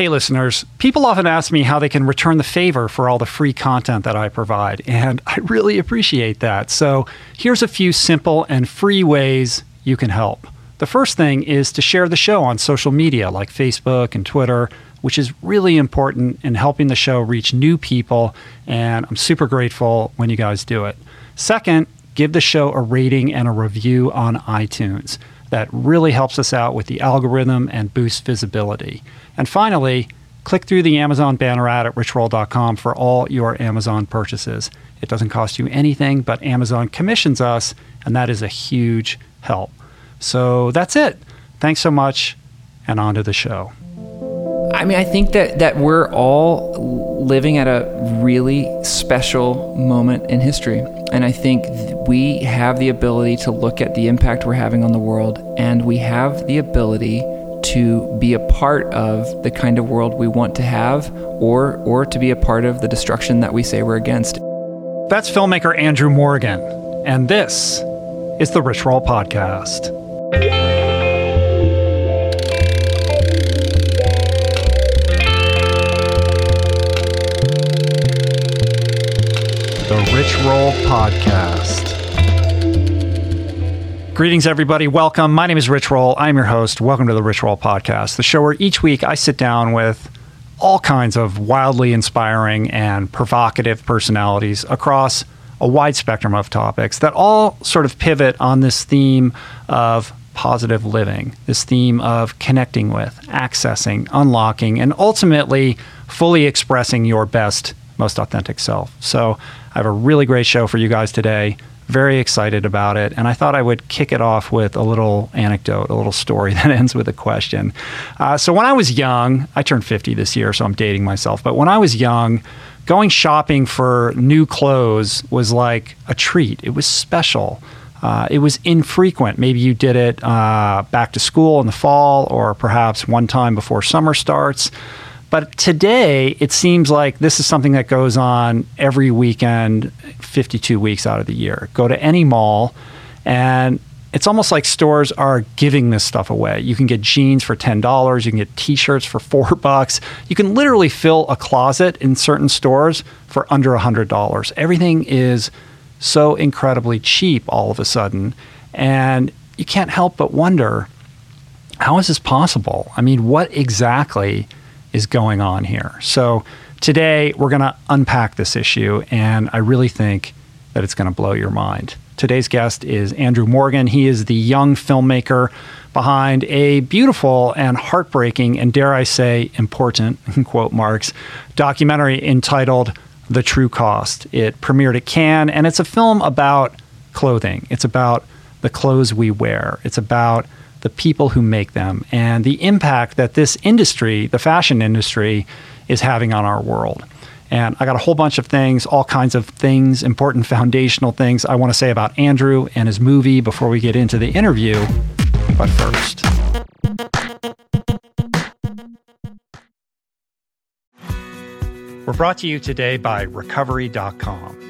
Hey, listeners, people often ask me how they can return the favor for all the free content that I provide, and I really appreciate that. So, here's a few simple and free ways you can help. The first thing is to share the show on social media like Facebook and Twitter, which is really important in helping the show reach new people, and I'm super grateful when you guys do it. Second, give the show a rating and a review on iTunes. That really helps us out with the algorithm and boosts visibility. And finally, click through the Amazon banner ad at richroll.com for all your Amazon purchases. It doesn't cost you anything, but Amazon commissions us, and that is a huge help. So that's it. Thanks so much, and on to the show. I mean, I think that, that we're all living at a really special moment in history. And I think we have the ability to look at the impact we're having on the world, and we have the ability to be a part of the kind of world we want to have or or to be a part of the destruction that we say we're against. That's filmmaker Andrew Morgan, and this is the Rich Roll podcast. The Rich Roll podcast. Greetings, everybody. Welcome. My name is Rich Roll. I'm your host. Welcome to the Rich Roll Podcast, the show where each week I sit down with all kinds of wildly inspiring and provocative personalities across a wide spectrum of topics that all sort of pivot on this theme of positive living, this theme of connecting with, accessing, unlocking, and ultimately fully expressing your best, most authentic self. So I have a really great show for you guys today very excited about it. And I thought I would kick it off with a little anecdote, a little story that ends with a question. Uh, so, when I was young, I turned 50 this year, so I'm dating myself. But when I was young, going shopping for new clothes was like a treat, it was special. Uh, it was infrequent. Maybe you did it uh, back to school in the fall or perhaps one time before summer starts. But today, it seems like this is something that goes on every weekend, 52 weeks out of the year. Go to any mall, and it's almost like stores are giving this stuff away. You can get jeans for $10, you can get t-shirts for 4 bucks. You can literally fill a closet in certain stores for under $100. Everything is so incredibly cheap all of a sudden, and you can't help but wonder how is this possible? I mean, what exactly is going on here. So today we're going to unpack this issue, and I really think that it's going to blow your mind. Today's guest is Andrew Morgan. He is the young filmmaker behind a beautiful and heartbreaking, and dare I say, important, quote marks, documentary entitled The True Cost. It premiered at Cannes, and it's a film about clothing. It's about the clothes we wear. It's about the people who make them, and the impact that this industry, the fashion industry, is having on our world. And I got a whole bunch of things, all kinds of things, important foundational things I want to say about Andrew and his movie before we get into the interview. But first, we're brought to you today by Recovery.com.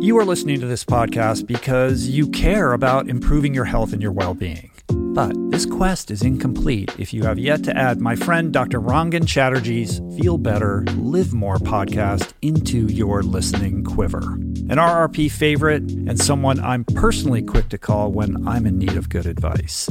You are listening to this podcast because you care about improving your health and your well being. But this quest is incomplete if you have yet to add my friend Dr. Rangan Chatterjee's Feel Better, Live More podcast into your listening quiver. An RRP favorite and someone I'm personally quick to call when I'm in need of good advice.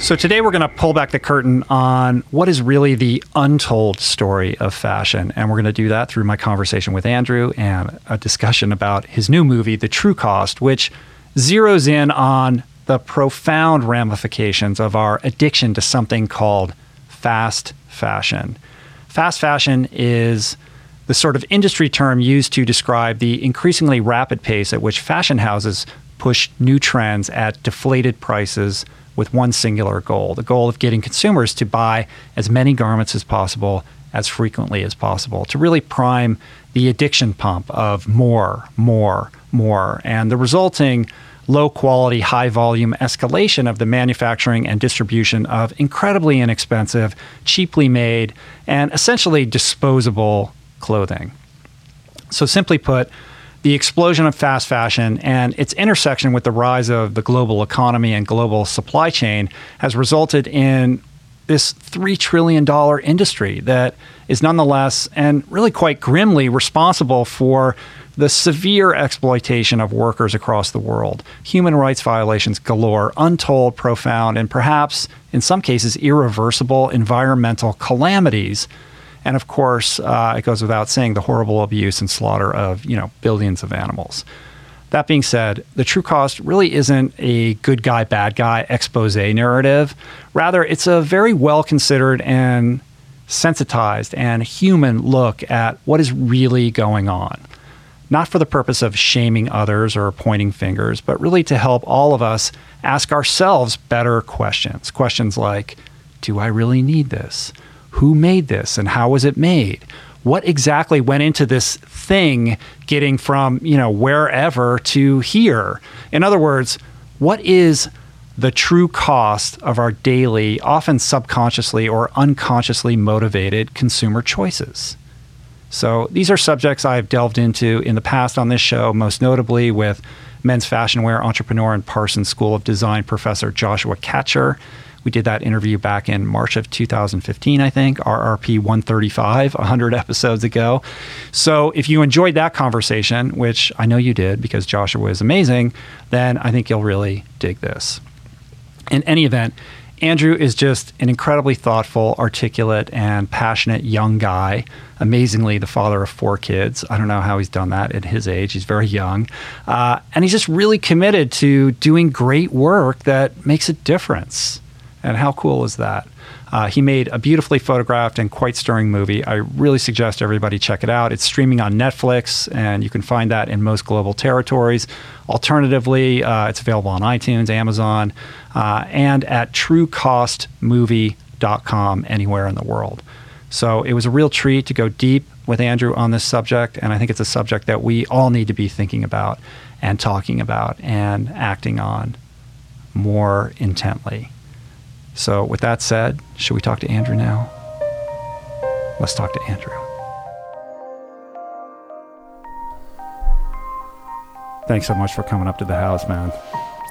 So, today we're going to pull back the curtain on what is really the untold story of fashion. And we're going to do that through my conversation with Andrew and a discussion about his new movie, The True Cost, which zeroes in on the profound ramifications of our addiction to something called fast fashion. Fast fashion is the sort of industry term used to describe the increasingly rapid pace at which fashion houses push new trends at deflated prices with one singular goal the goal of getting consumers to buy as many garments as possible as frequently as possible to really prime the addiction pump of more, more, more. And the resulting low quality, high volume escalation of the manufacturing and distribution of incredibly inexpensive, cheaply made, and essentially disposable clothing. So, simply put, the explosion of fast fashion and its intersection with the rise of the global economy and global supply chain has resulted in this $3 trillion industry that is nonetheless and really quite grimly responsible for the severe exploitation of workers across the world, human rights violations galore, untold, profound, and perhaps in some cases irreversible environmental calamities and of course, uh, it goes without saying the horrible abuse and slaughter of you know billions of animals. That being said, the true cost really isn't a good guy, bad guy expose narrative. Rather, it's a very well considered and sensitized and human look at what is really going on. Not for the purpose of shaming others or pointing fingers, but really to help all of us ask ourselves better questions. Questions like Do I really need this? Who made this and how was it made? What exactly went into this thing getting from, you know, wherever to here? In other words, what is the true cost of our daily, often subconsciously or unconsciously motivated consumer choices? So these are subjects I've delved into in the past on this show, most notably with men's fashion wear entrepreneur and Parsons School of Design professor Joshua Katcher we did that interview back in March of 2015, I think, RRP 135, 100 episodes ago. So if you enjoyed that conversation, which I know you did because Joshua is amazing, then I think you'll really dig this. In any event, Andrew is just an incredibly thoughtful, articulate, and passionate young guy. Amazingly, the father of four kids. I don't know how he's done that at his age. He's very young. Uh, and he's just really committed to doing great work that makes a difference. And how cool is that? Uh, he made a beautifully photographed and quite stirring movie. I really suggest everybody check it out. It's streaming on Netflix, and you can find that in most global territories. Alternatively, uh, it's available on iTunes, Amazon, uh, and at truecostmovie.com anywhere in the world. So it was a real treat to go deep with Andrew on this subject, and I think it's a subject that we all need to be thinking about and talking about and acting on more intently. So, with that said, should we talk to Andrew now? Let's talk to Andrew. Thanks so much for coming up to the house, man.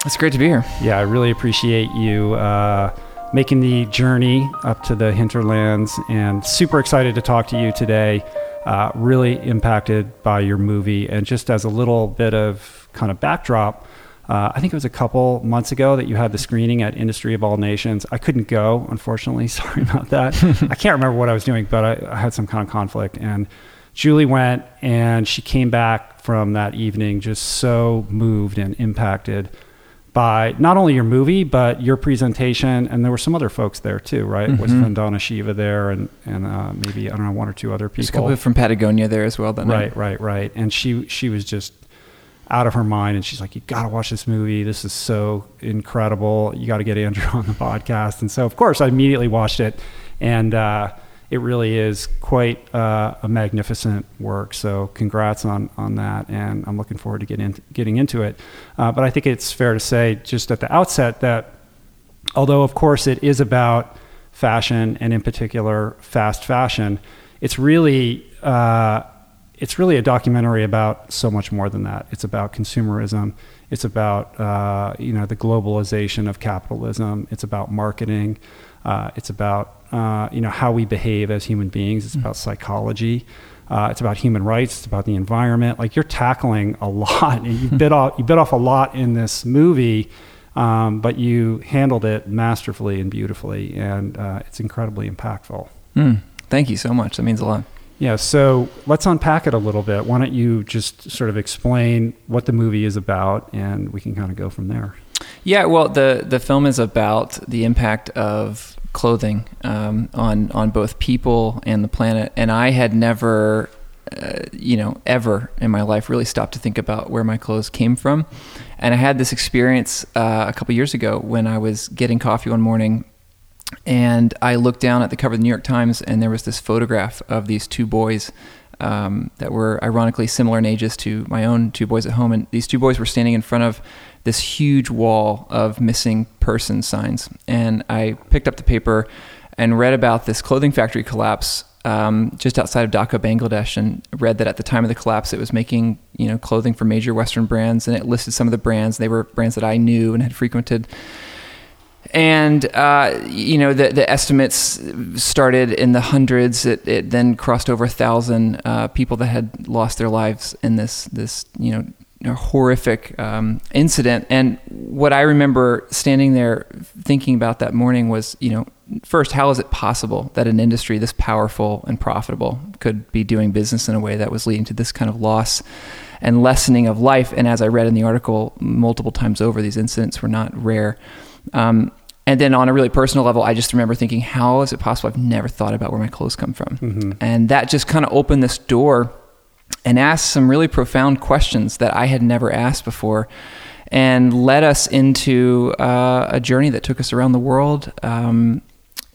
It's great to be here. Yeah, I really appreciate you uh, making the journey up to the hinterlands and super excited to talk to you today. Uh, really impacted by your movie. And just as a little bit of kind of backdrop, uh, I think it was a couple months ago that you had the screening at Industry of All Nations. I couldn't go, unfortunately. Sorry about that. I can't remember what I was doing, but I, I, had some kind of conflict. And Julie went, and she came back from that evening just so moved and impacted by not only your movie but your presentation. And there were some other folks there too, right? Mm-hmm. Was Vandana Shiva there, and and uh, maybe I don't know one or two other people. There's a couple from Patagonia there as well. That right, night. right, right. And she she was just out of her mind and she's like you got to watch this movie. This is so incredible. You got to get andrew on the podcast. And so of course i immediately watched it and uh, it really is quite uh, a magnificent work. So congrats on on that and i'm looking forward to get in, getting into it. Uh, but i think it's fair to say just at the outset that although of course it is about fashion and in particular fast fashion it's really uh, it's really a documentary about so much more than that. It's about consumerism. It's about uh, you know the globalization of capitalism. It's about marketing. Uh, it's about uh, you know how we behave as human beings. It's mm-hmm. about psychology. Uh, it's about human rights. It's about the environment. Like you're tackling a lot. you bit off you bit off a lot in this movie, um, but you handled it masterfully and beautifully, and uh, it's incredibly impactful. Mm, thank you so much. That means a lot. Yeah, so let's unpack it a little bit. Why don't you just sort of explain what the movie is about, and we can kind of go from there. Yeah, well, the the film is about the impact of clothing um, on on both people and the planet, and I had never, uh, you know, ever in my life really stopped to think about where my clothes came from, and I had this experience uh, a couple years ago when I was getting coffee one morning and I looked down at the cover of the New York Times, and there was this photograph of these two boys um, that were ironically similar in ages to my own two boys at home. And these two boys were standing in front of this huge wall of missing person signs. And I picked up the paper and read about this clothing factory collapse um, just outside of Dhaka, Bangladesh, and read that at the time of the collapse, it was making you know clothing for major Western brands, and it listed some of the brands. They were brands that I knew and had frequented and uh, you know the, the estimates started in the hundreds. It, it then crossed over a thousand uh, people that had lost their lives in this this you know horrific um, incident. And what I remember standing there thinking about that morning was, you know, first, how is it possible that an industry this powerful and profitable could be doing business in a way that was leading to this kind of loss? And lessening of life. And as I read in the article multiple times over, these incidents were not rare. Um, and then on a really personal level, I just remember thinking, how is it possible I've never thought about where my clothes come from? Mm-hmm. And that just kind of opened this door and asked some really profound questions that I had never asked before and led us into uh, a journey that took us around the world. Um,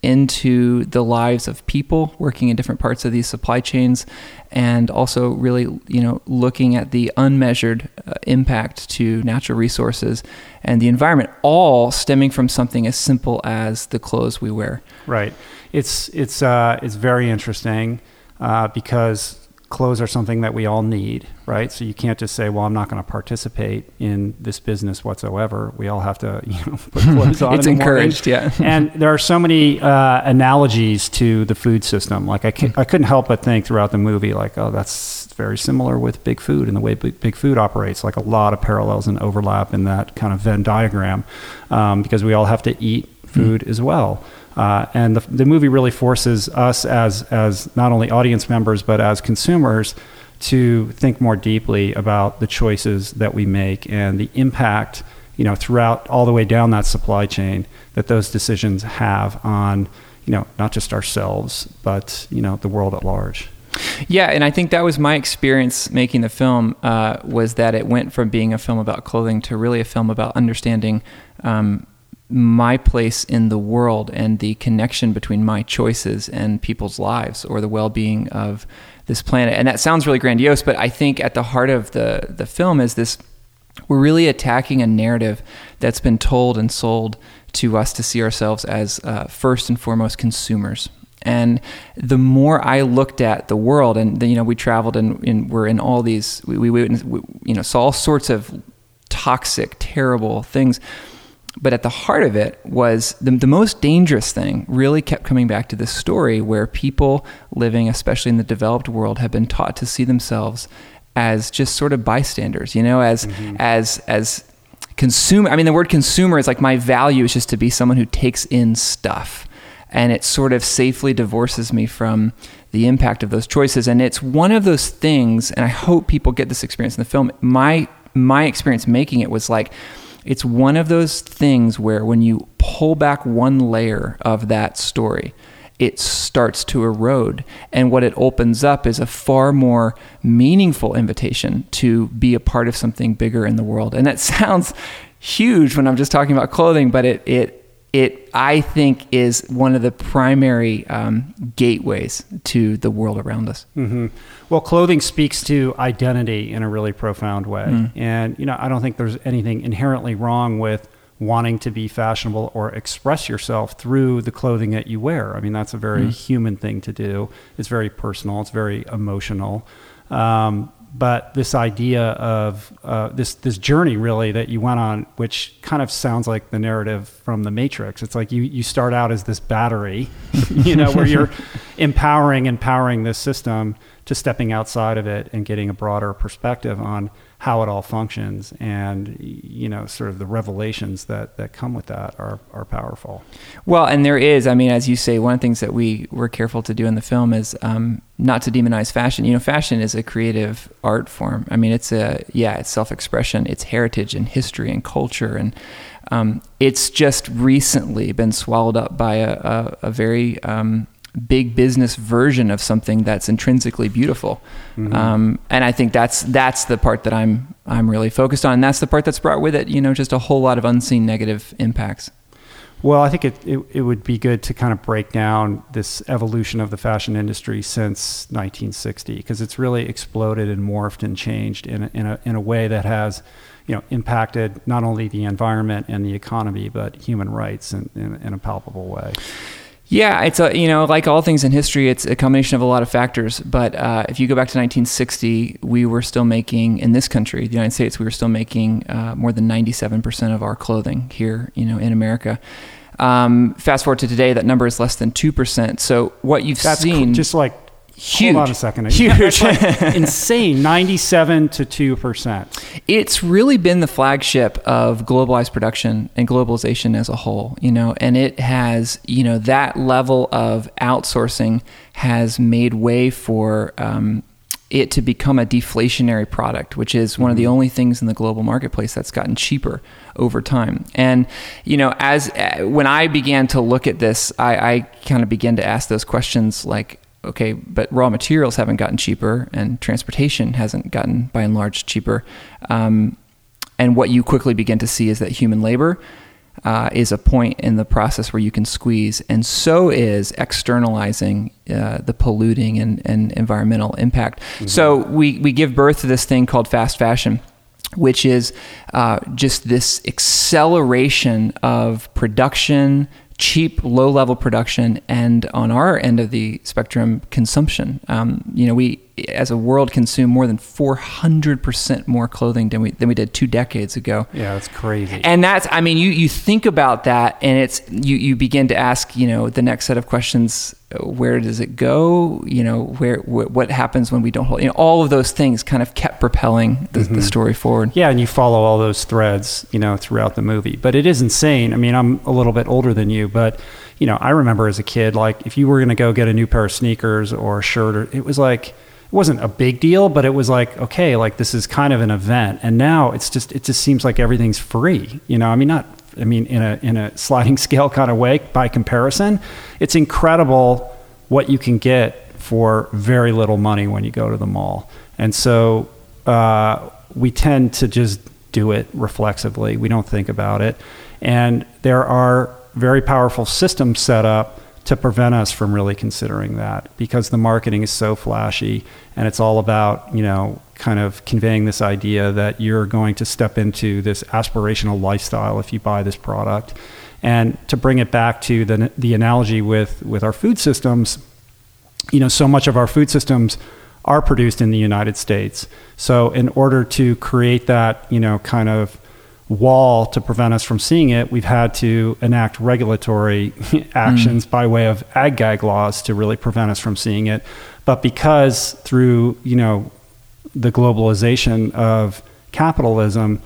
into the lives of people working in different parts of these supply chains and also really you know looking at the unmeasured uh, impact to natural resources and the environment all stemming from something as simple as the clothes we wear. Right. It's it's uh, it's very interesting uh, because clothes are something that we all need, right? So you can't just say, "Well, I'm not going to participate in this business whatsoever." We all have to, you know, put clothes on. it's encouraged, yeah. and there are so many uh, analogies to the food system. Like I, I couldn't help but think throughout the movie, like, "Oh, that's very similar with Big Food and the way Big, big Food operates." Like a lot of parallels and overlap in that kind of Venn diagram, um, because we all have to eat food mm. as well. Uh, and the, the movie really forces us as, as not only audience members, but as consumers to think more deeply about the choices that we make and the impact, you know, throughout all the way down that supply chain that those decisions have on, you know, not just ourselves, but, you know, the world at large. Yeah, and I think that was my experience making the film. Uh, was that it went from being a film about clothing to really a film about understanding um, my place in the world and the connection between my choices and people's lives or the well-being of this planet. And that sounds really grandiose, but I think at the heart of the the film is this we're really attacking a narrative that's been told and sold to us to see ourselves as uh, first and foremost consumers. And the more I looked at the world, and you know, we traveled and, and we're in all these, we, we, we, you know, saw all sorts of toxic, terrible things. But at the heart of it was the, the most dangerous thing really kept coming back to this story where people living, especially in the developed world, have been taught to see themselves as just sort of bystanders, you know, as mm-hmm. as as consumer. I mean, the word consumer is like my value is just to be someone who takes in stuff, and it sort of safely divorces me from the impact of those choices. And it's one of those things, and I hope people get this experience in the film. My my experience making it was like it's one of those things where when you pull back one layer of that story it starts to erode. And what it opens up is a far more meaningful invitation to be a part of something bigger in the world. And that sounds huge when I'm just talking about clothing, but it, it, it I think is one of the primary um, gateways to the world around us. Mm-hmm. Well, clothing speaks to identity in a really profound way, mm. and you know I don't think there's anything inherently wrong with wanting to be fashionable or express yourself through the clothing that you wear. I mean, that's a very mm. human thing to do. It's very personal. It's very emotional. Um, but this idea of uh, this this journey really that you went on, which kind of sounds like the narrative from The Matrix. It's like you you start out as this battery, you know, where you're empowering empowering this system to stepping outside of it and getting a broader perspective on how it all functions and you know sort of the revelations that that come with that are are powerful. Well and there is i mean as you say one of the things that we were careful to do in the film is um, not to demonize fashion. You know fashion is a creative art form. I mean it's a yeah it's self-expression it's heritage and history and culture and um, it's just recently been swallowed up by a, a, a very um, big business version of something that's intrinsically beautiful. Mm-hmm. Um, and I think that's that's the part that I'm I'm really focused on. And that's the part that's brought with it, you know, just a whole lot of unseen negative impacts. Well, I think it, it, it would be good to kind of break down this evolution of the fashion industry since 1960 because it's really exploded and morphed and changed in a, in a, in a way that has you know, impacted not only the environment and the economy, but human rights in, in, in a palpable way. Yeah, it's a you know like all things in history, it's a combination of a lot of factors. But uh, if you go back to 1960, we were still making in this country, the United States, we were still making uh, more than 97 percent of our clothing here, you know, in America. Um, fast forward to today, that number is less than two percent. So what you've That's seen, just like Huge. Hold on a second. Huge. like insane. 97 to 2%. It's really been the flagship of globalized production and globalization as a whole, you know, and it has, you know, that level of outsourcing has made way for um, it to become a deflationary product, which is one of the mm-hmm. only things in the global marketplace that's gotten cheaper over time. And you know, as uh, when I began to look at this, I, I kind of began to ask those questions like, okay, but raw materials haven't gotten cheaper and transportation hasn't gotten by and large cheaper. Um, and what you quickly begin to see is that human labor uh, is a point in the process where you can squeeze, and so is externalizing uh, the polluting and, and environmental impact. Mm-hmm. So we, we give birth to this thing called fast fashion which is uh, just this acceleration of production, cheap, low level production, and on our end of the spectrum, consumption. Um, you know, we as a world consume more than 400% more clothing than we than we did two decades ago. Yeah, that's crazy. And that's I mean, you you think about that, and it's you you begin to ask, you know, the next set of questions where does it go? You know, where wh- what happens when we don't hold? You know, all of those things kind of kept propelling the, mm-hmm. the, story forward. Yeah, and you follow all those threads, you know, throughout the movie. But it is insane. I mean, I'm a little bit older than you, but you know, I remember as a kid, like if you were going to go get a new pair of sneakers or a shirt, or it was like wasn't a big deal, but it was like okay, like this is kind of an event. And now it's just it just seems like everything's free. You know, I mean, not I mean, in a in a sliding scale kind of way by comparison, it's incredible what you can get for very little money when you go to the mall. And so uh, we tend to just do it reflexively. We don't think about it. And there are very powerful systems set up to prevent us from really considering that because the marketing is so flashy and it's all about, you know, kind of conveying this idea that you're going to step into this aspirational lifestyle if you buy this product. And to bring it back to the, the analogy with, with our food systems, you know, so much of our food systems are produced in the United States. So in order to create that, you know, kind of wall to prevent us from seeing it, we've had to enact regulatory actions mm. by way of ag gag laws to really prevent us from seeing it. But because through, you know, the globalization of capitalism,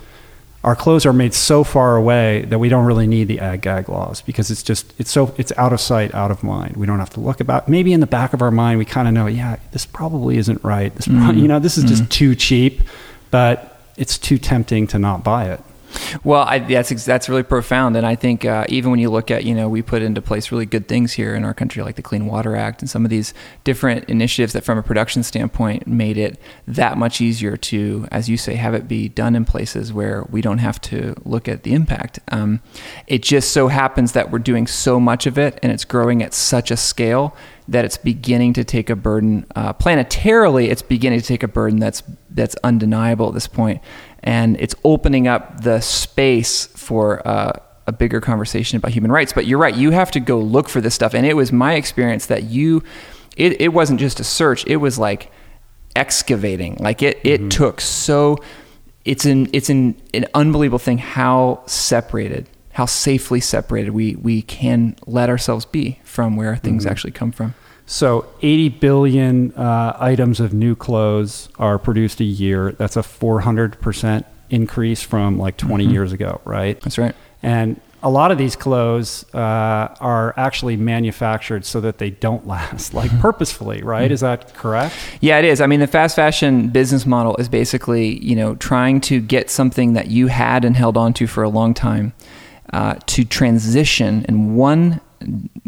our clothes are made so far away that we don't really need the ag gag laws because it's just it's so it's out of sight out of mind we don't have to look about maybe in the back of our mind we kind of know yeah this probably isn't right this mm-hmm. you know this is mm-hmm. just too cheap but it's too tempting to not buy it well, I, that's that's really profound, and I think uh, even when you look at you know we put into place really good things here in our country, like the Clean Water Act and some of these different initiatives that, from a production standpoint, made it that much easier to, as you say, have it be done in places where we don't have to look at the impact. Um, it just so happens that we're doing so much of it, and it's growing at such a scale that it's beginning to take a burden uh, planetarily. It's beginning to take a burden that's that's undeniable at this point and it's opening up the space for uh, a bigger conversation about human rights. But you're right, you have to go look for this stuff. And it was my experience that you, it, it wasn't just a search, it was like excavating. Like it, it mm-hmm. took so, it's an, it's an, an unbelievable thing how separated, how safely separated we, we can let ourselves be from where things mm-hmm. actually come from. So 80 billion uh, items of new clothes are produced a year. That's a 400% increase from like 20 mm-hmm. years ago, right? That's right. And a lot of these clothes uh, are actually manufactured so that they don't last, like purposefully, right? Is that correct? Yeah, it is. I mean, the fast fashion business model is basically, you know, trying to get something that you had and held onto for a long time uh, to transition in one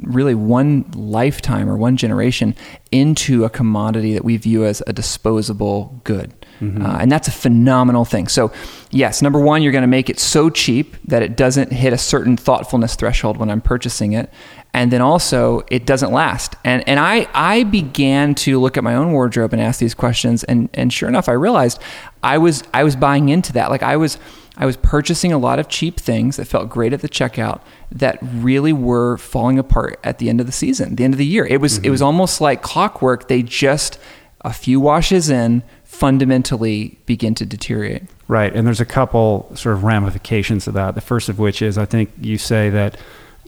really one lifetime or one generation into a commodity that we view as a disposable good. Mm-hmm. Uh, and that's a phenomenal thing. So, yes, number one, you're going to make it so cheap that it doesn't hit a certain thoughtfulness threshold when I'm purchasing it. And then also, it doesn't last. And, and I, I began to look at my own wardrobe and ask these questions. And, and sure enough, I realized I was, I was buying into that. Like, I was I was purchasing a lot of cheap things that felt great at the checkout that really were falling apart at the end of the season, the end of the year. It was mm-hmm. it was almost like clockwork. They just a few washes in fundamentally begin to deteriorate. Right, and there's a couple sort of ramifications of that. The first of which is I think you say that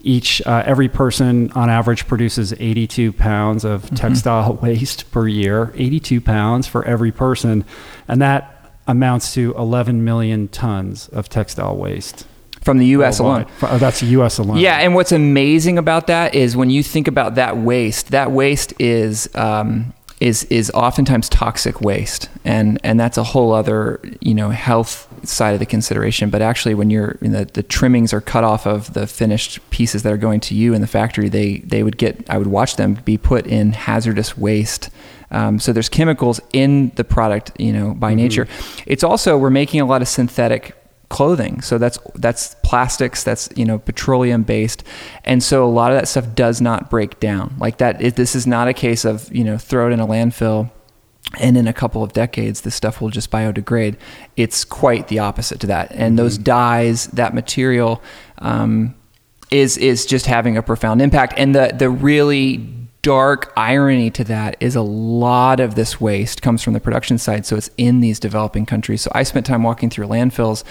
each uh, every person on average produces 82 pounds of mm-hmm. textile waste per year 82 pounds for every person and that amounts to 11 million tons of textile waste from the U.S. alone. Oh, that's the U.S. alone. Yeah, and what's amazing about that is when you think about that waste, that waste is um, is is oftentimes toxic waste, and and that's a whole other you know health side of the consideration. But actually, when you're the the trimmings are cut off of the finished pieces that are going to you in the factory, they they would get I would watch them be put in hazardous waste um, so there's chemicals in the product, you know, by mm-hmm. nature. It's also we're making a lot of synthetic clothing. So that's that's plastics, that's you know petroleum based, and so a lot of that stuff does not break down like that. It, this is not a case of you know throw it in a landfill. And in a couple of decades, this stuff will just biodegrade. It's quite the opposite to that. And mm-hmm. those dyes, that material, um, is is just having a profound impact. And the the really dark irony to that is a lot of this waste comes from the production side, so it's in these developing countries. So I spent time walking through landfills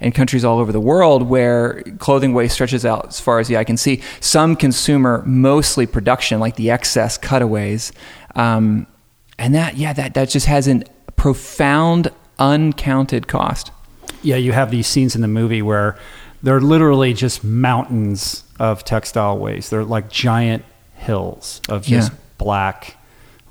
in countries all over the world where clothing waste stretches out as far as the eye can see. Some consumer, mostly production, like the excess cutaways, um, and that yeah, that that just has a profound uncounted cost. Yeah, you have these scenes in the movie where they're literally just mountains of textile waste. They're like giant hills of just yeah. black,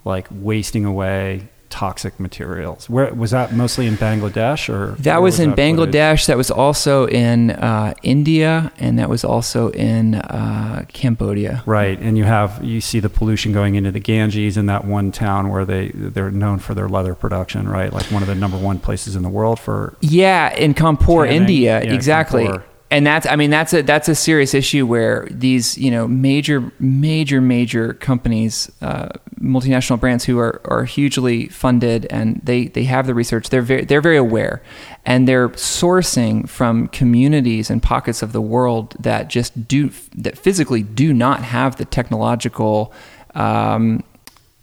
like wasting away toxic materials. Where was that mostly in Bangladesh or that was, was, in that Bangladesh. Footage? That was also in uh, India, and that was also in uh, Cambodia. Right, and you have you see the pollution going into the Ganges in that one town where they they're known for their leather production. Right, like one of the number one places in the world for yeah, in Kanpur, tanning. India, Yeah, exactly. Kanpur. And that's, I mean, that's a that's a serious issue where these, you know, major, major, major companies, uh, multinational brands who are, are hugely funded and they, they have the research. They're very they're very aware, and they're sourcing from communities and pockets of the world that just do that physically do not have the technological. Um,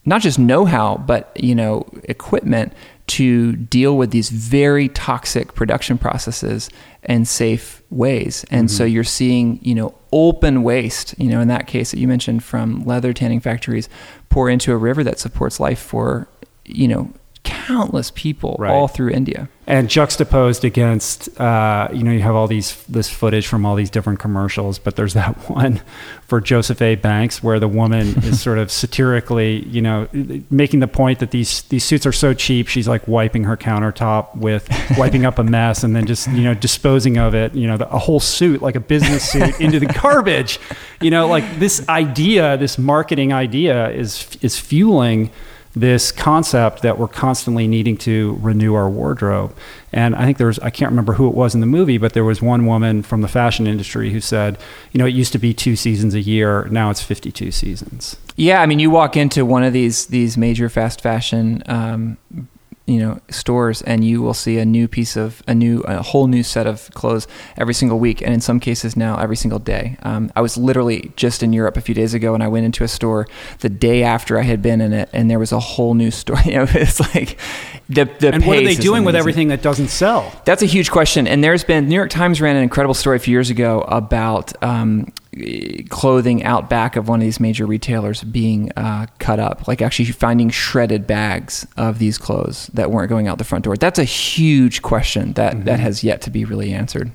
not just know-how, but you know, equipment to deal with these very toxic production processes in safe ways. And so mm-hmm. you're seeing, you know, open waste, you know, in that case that you mentioned from leather tanning factories pour into a river that supports life for, you know, countless people Right. all through India. and juxtaposed against uh, you know you have all these this footage from all these different commercials but there's that one for joseph a banks where the woman is sort of satirically you know making the point that these these suits are so cheap she's like wiping her countertop with wiping up a mess and then just you know disposing of it you know the, a whole suit like a business suit into the garbage you know like this idea this marketing idea is is fueling this concept that we're constantly needing to renew our wardrobe. And I think there was, I can't remember who it was in the movie, but there was one woman from the fashion industry who said, you know, it used to be two seasons a year, now it's 52 seasons. Yeah, I mean, you walk into one of these these major fast fashion, um, you know, stores, and you will see a new piece of a new, a whole new set of clothes every single week, and in some cases now every single day. Um, I was literally just in Europe a few days ago, and I went into a store the day after I had been in it, and there was a whole new store. You know, it's like the the And what are they doing with everything that doesn't sell? That's a huge question. And there's been, New York Times ran an incredible story a few years ago about um, clothing out back of one of these major retailers being uh, cut up, like actually finding shredded bags of these clothes that weren't going out the front door. That's a huge question that, that has yet to be really answered.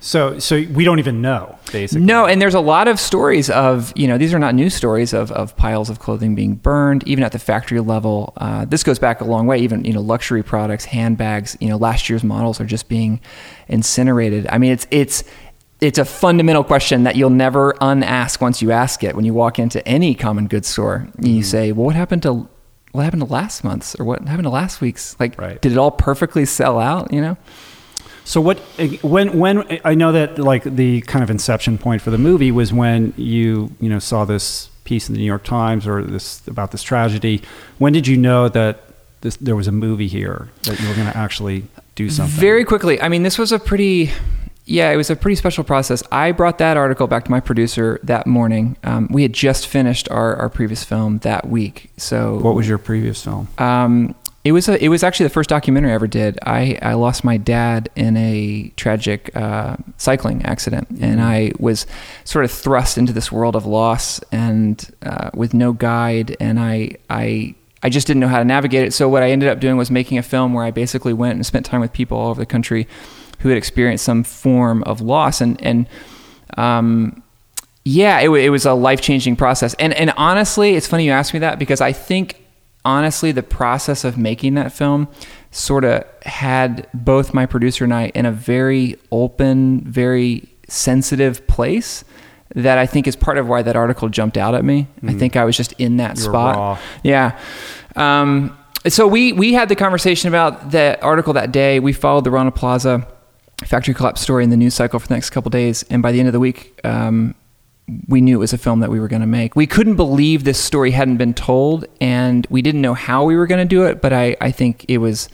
So, so we don't even know, basically. No, and there's a lot of stories of, you know, these are not news stories of, of piles of clothing being burned, even at the factory level. Uh, this goes back a long way, even, you know, luxury products, handbags, you know, last year's models are just being incinerated. I mean, it's, it's, it's a fundamental question that you'll never unask once you ask it. When you walk into any common goods store, you mm-hmm. say, well, what happened to, what happened to last month's or what happened to last week's? Like, Right. did it all perfectly sell out, you know? So what when when I know that like the kind of inception point for the movie was when you you know saw this piece in the New York Times or this about this tragedy. When did you know that this, there was a movie here that you were going to actually do something? Very quickly. I mean, this was a pretty, yeah, it was a pretty special process. I brought that article back to my producer that morning. Um, we had just finished our, our previous film that week. So, What was your previous film? um, it was a, it was actually the first documentary I ever did. I, I lost my dad in a tragic uh, cycling accident, and I was sort of thrust into this world of loss and uh, with no guide, and I I I just didn't know how to navigate it. So what I ended up doing was making a film where I basically went and spent time with people all over the country who had experienced some form of loss, and and um, yeah, it, it was a life changing process. And and honestly, it's funny you asked me that because I think honestly the process of making that film sort of had both my producer and I in a very open, very sensitive place. That I think is part of why that article jumped out at me. I think I was just in that You were spot. raw. Yeah. Um, so we we had the conversation about that article that day. We followed the Rana Plaza factory collapse story in the news cycle for the next couple days, and by the end of the week, um, we knew it was a film that we were going to make. We couldn't believe this story hadn't been told, and we didn't know how we were going to do it. But I I think it was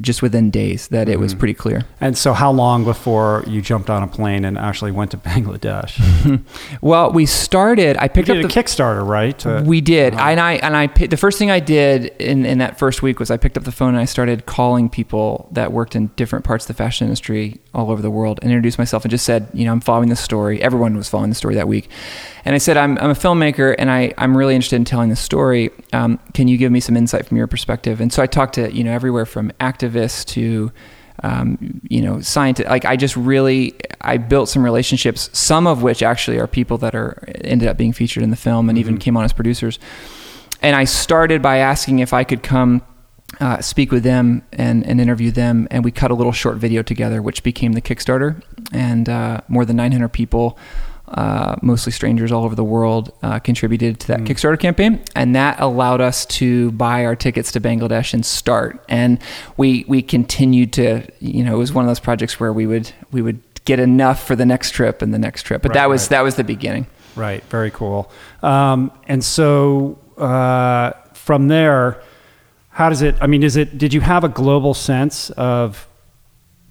just within days that it was pretty clear. And so, how long before you jumped on a plane and actually went to Bangladesh? Well, we started. I picked up the Kickstarter, right? To- We did, and I and I the first thing I did in in that first week was I picked up the phone and I started calling people that worked in different parts of the fashion industry all over the world and introduced myself and just said, you know, I'm following the story. Everyone was following the story that week, and I said, I'm I'm a filmmaker and I I'm really interested in telling the story. Um, can you give me some insight from your perspective? And so I talked to you know everywhere from activists to um, you know, scientists. Like I just really, I built some relationships. Some of which actually are people that are ended up being featured in the film and even came on as producers. And I started by asking if I could come uh, speak with them and, and interview them. And we cut a little short video together, which became the Kickstarter. And uh, more than 900 people, uh, mostly strangers all over the world, uh, contributed to that mm. Kickstarter campaign. And that allowed us to buy our tickets to Bangladesh and start. And we we continued to, you know, it was one of those projects where we would we would get enough for the next trip and the next trip. But right, that was right. that was the beginning. Right. Very cool. Um, and so uh, from there how does it i mean is it did you have a global sense of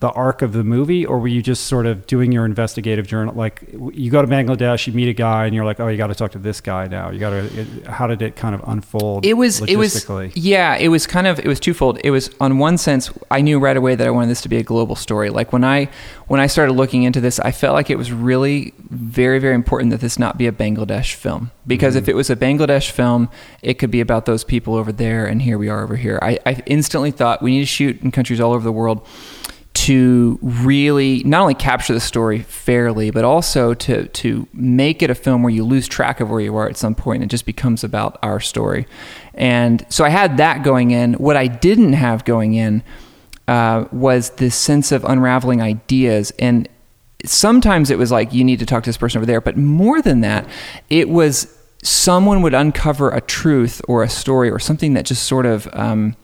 the arc of the movie or were you just sort of doing your investigative journal? Like you go to bangladesh you meet a guy and you're like oh you got to talk to this guy now. You got to how did it kind of unfold it was it was yeah it was kind of it was twofold. It was on one sense i knew right away that i wanted this to be a global story. Like when i when i started looking into this i felt like it was really very very important that this not be a bangladesh film. Because mm-hmm. if it was a bangladesh film it could be about those people over there and here we are over here. I, I instantly thought we need to shoot in countries all over the world to really not only capture the story fairly, but also to to make it a film where you lose track of where you are at some point. It just becomes about our story. And so I had that going in. What I didn't have going in uh, was this sense of unraveling ideas. And sometimes it was like you need to talk to this person over there, but more than that, it was someone would uncover a truth or a story or something that just sort of um,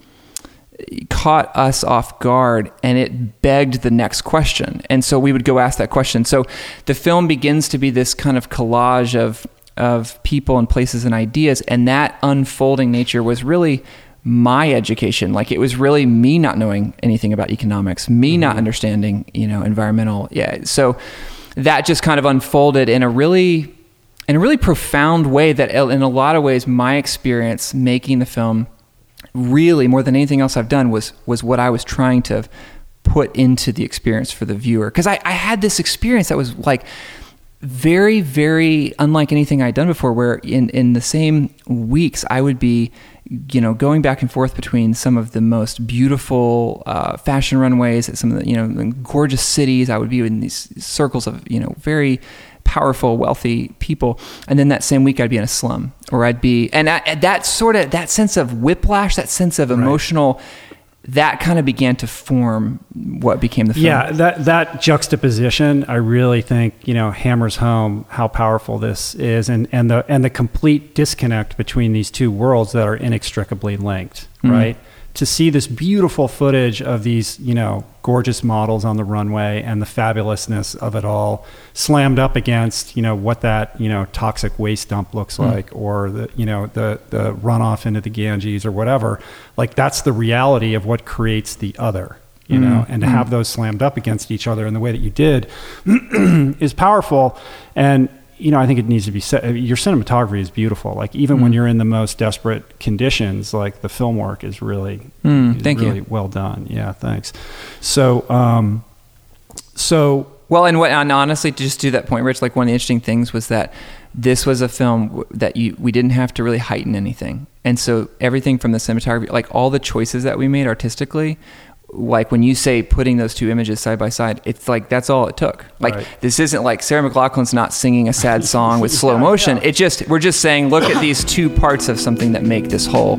caught us off guard and it begged the next question. And so we would go ask that question. So the film begins to be this kind of collage of of people and places and ideas and that unfolding nature was really my education like it was really me not knowing anything about economics me mm-hmm. not understanding you know environmental yeah so that just kind of unfolded in a really in a really profound way that in a lot of ways my experience making the film really more than anything else I've done was was what I was trying to put into the experience for the viewer. Because I, I had this experience that was like very very unlike anything I'd done before where in in the same weeks I would be you know going back and forth between some of the most beautiful uh, fashion runways at some of the you know gorgeous cities. I would be in these circles of you know very powerful, wealthy people. And then that same week, I'd be in a slum, or I'd be, and I, that sort of that sense of whiplash, that sense of emotional. Right. That kind of began to form what became the film. Yeah, that that juxtaposition, I really think you know hammers home how powerful this is, and and the and the complete disconnect between these two worlds that are inextricably linked, mm-hmm. right? To see this beautiful footage of these, you know, gorgeous models on the runway and the fabulousness of it all slammed up against, you know, what that, you know, toxic waste dump looks mm. like or the, you know, the the runoff into the Ganges or whatever. Like that's the reality of what creates the other you know, mm-hmm. and to have those slammed up against each other in the way that you did is powerful. And you know, I think it needs to be said. Your cinematography is beautiful. Like even mm. when you're in the most desperate conditions, like the film work is really, mm, thank really you. well done. Yeah, thanks. So, um, so well, and what, and honestly, to just do that point, Rich, like one of the interesting things was that this was a film that you we didn't have to really heighten anything, and so everything from the cinematography, like all the choices that we made artistically, like when you say putting those two images side by side, it's like that's all it took. Like right. this isn't like Sarah McLachlan's not singing a sad song with slow motion. It just we're just saying look at these two parts of something that make this whole.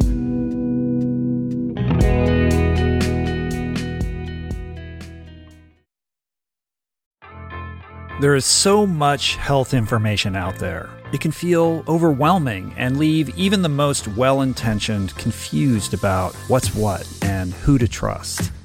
There is so much health information out there. It can feel overwhelming and leave even the most well intentioned confused about what's what and who to trust.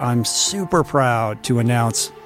I'm super proud to announce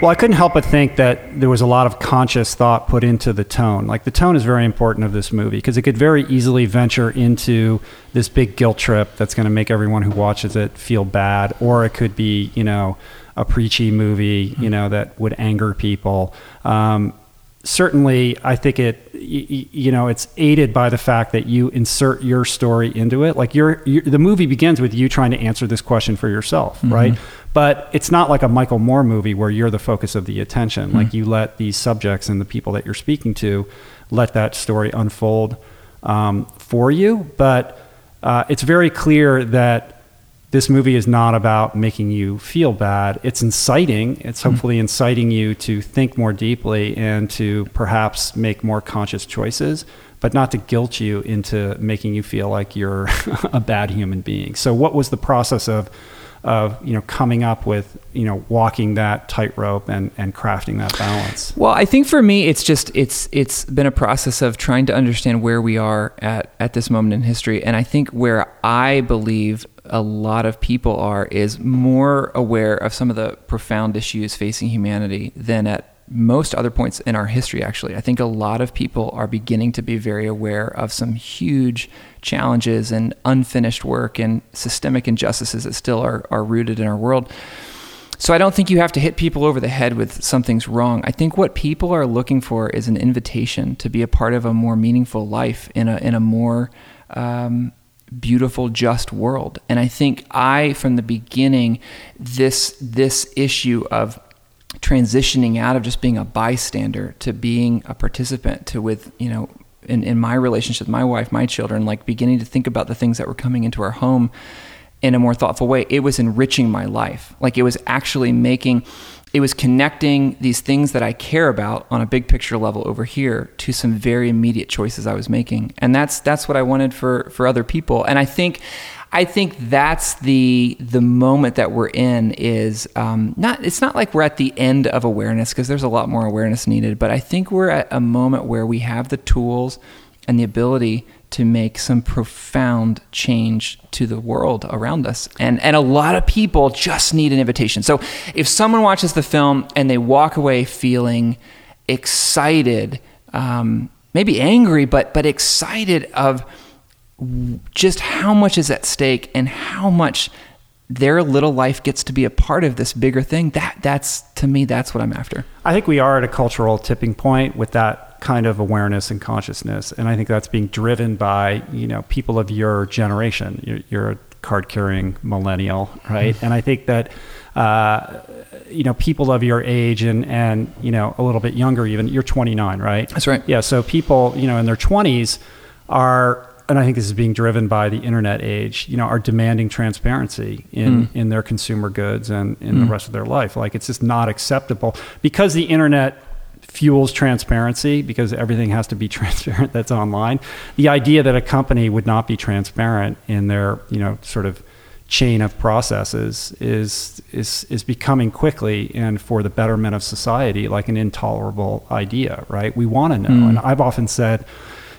Well, I couldn't help but think that there was a lot of conscious thought put into the tone. Like the tone is very important of this movie because it could very easily venture into this big guilt trip that's going to make everyone who watches it feel bad, or it could be, you know, a preachy movie, you know, that would anger people. Um, certainly, I think it, you know, it's aided by the fact that you insert your story into it. Like you're, you're the movie begins with you trying to answer this question for yourself, mm-hmm. right? But it's not like a Michael Moore movie where you're the focus of the attention. Mm-hmm. Like you let these subjects and the people that you're speaking to let that story unfold um, for you. But uh, it's very clear that this movie is not about making you feel bad. It's inciting. It's hmm. hopefully mm-hmm. inciting you to think more deeply and to perhaps make more conscious choices, but not to guilt you into making you feel like you're a bad human being. So, what was the process of? Of you know coming up with you know walking that tightrope and and crafting that balance? Well i think for me it's just it's it's been a process of trying to understand where we are at at this moment in history. And i think where i believe a lot of people are is more aware of some of the profound issues facing humanity than at most other points in our history, actually. I think a lot of people are beginning to be very aware of some huge challenges and unfinished work and systemic injustices that still are, are rooted in our world. So I don't think you have to hit people over the head with something's wrong. I think what people are looking for is an invitation to be a part of a more meaningful life in a in a more um, beautiful, just world. And I think I, from the beginning, this this issue of transitioning out of just being a bystander to being a participant to with you know in, in my relationship with my wife my children like beginning to think about the things that were coming into our home in a more thoughtful way it was enriching my life. Like it was actually making it was connecting these things that I care about on a big picture level over here to some very immediate choices I was making. And that's that's what I wanted for for other people. And I think I think that's the the moment that we're in is um, not. It's not like we're at the end of awareness because there's a lot more awareness needed. But I think we're at a moment where we have the tools and the ability to make some profound change to the world around us. And and a lot of people just need an invitation. So if someone watches the film and they walk away feeling excited, um, maybe angry, but but excited of just how much is at stake and how much their little life gets to be a part of this bigger thing that that's to me that's what i'm after i think we are at a cultural tipping point with that kind of awareness and consciousness. And I think that's being driven by, you know, people of your generation. You're, you're a card carrying millennial, right? Mm-hmm. And I think that, uh, you know, people of your age and, and, you know, a little bit younger even, you're 29, right? That's right. Yeah. So people, you know, in their 20s are, and I think this is being driven by the internet age, you know, are demanding transparency in, mm. in their consumer goods and in mm. the rest of their life. Like it's just not acceptable because the internet fuels transparency because everything has to be transparent that's online. The idea that a company would not be transparent in their, you know, sort of chain of processes is is is becoming quickly and for the betterment of society like an intolerable idea, right? We want to know. Mm. And I've often said,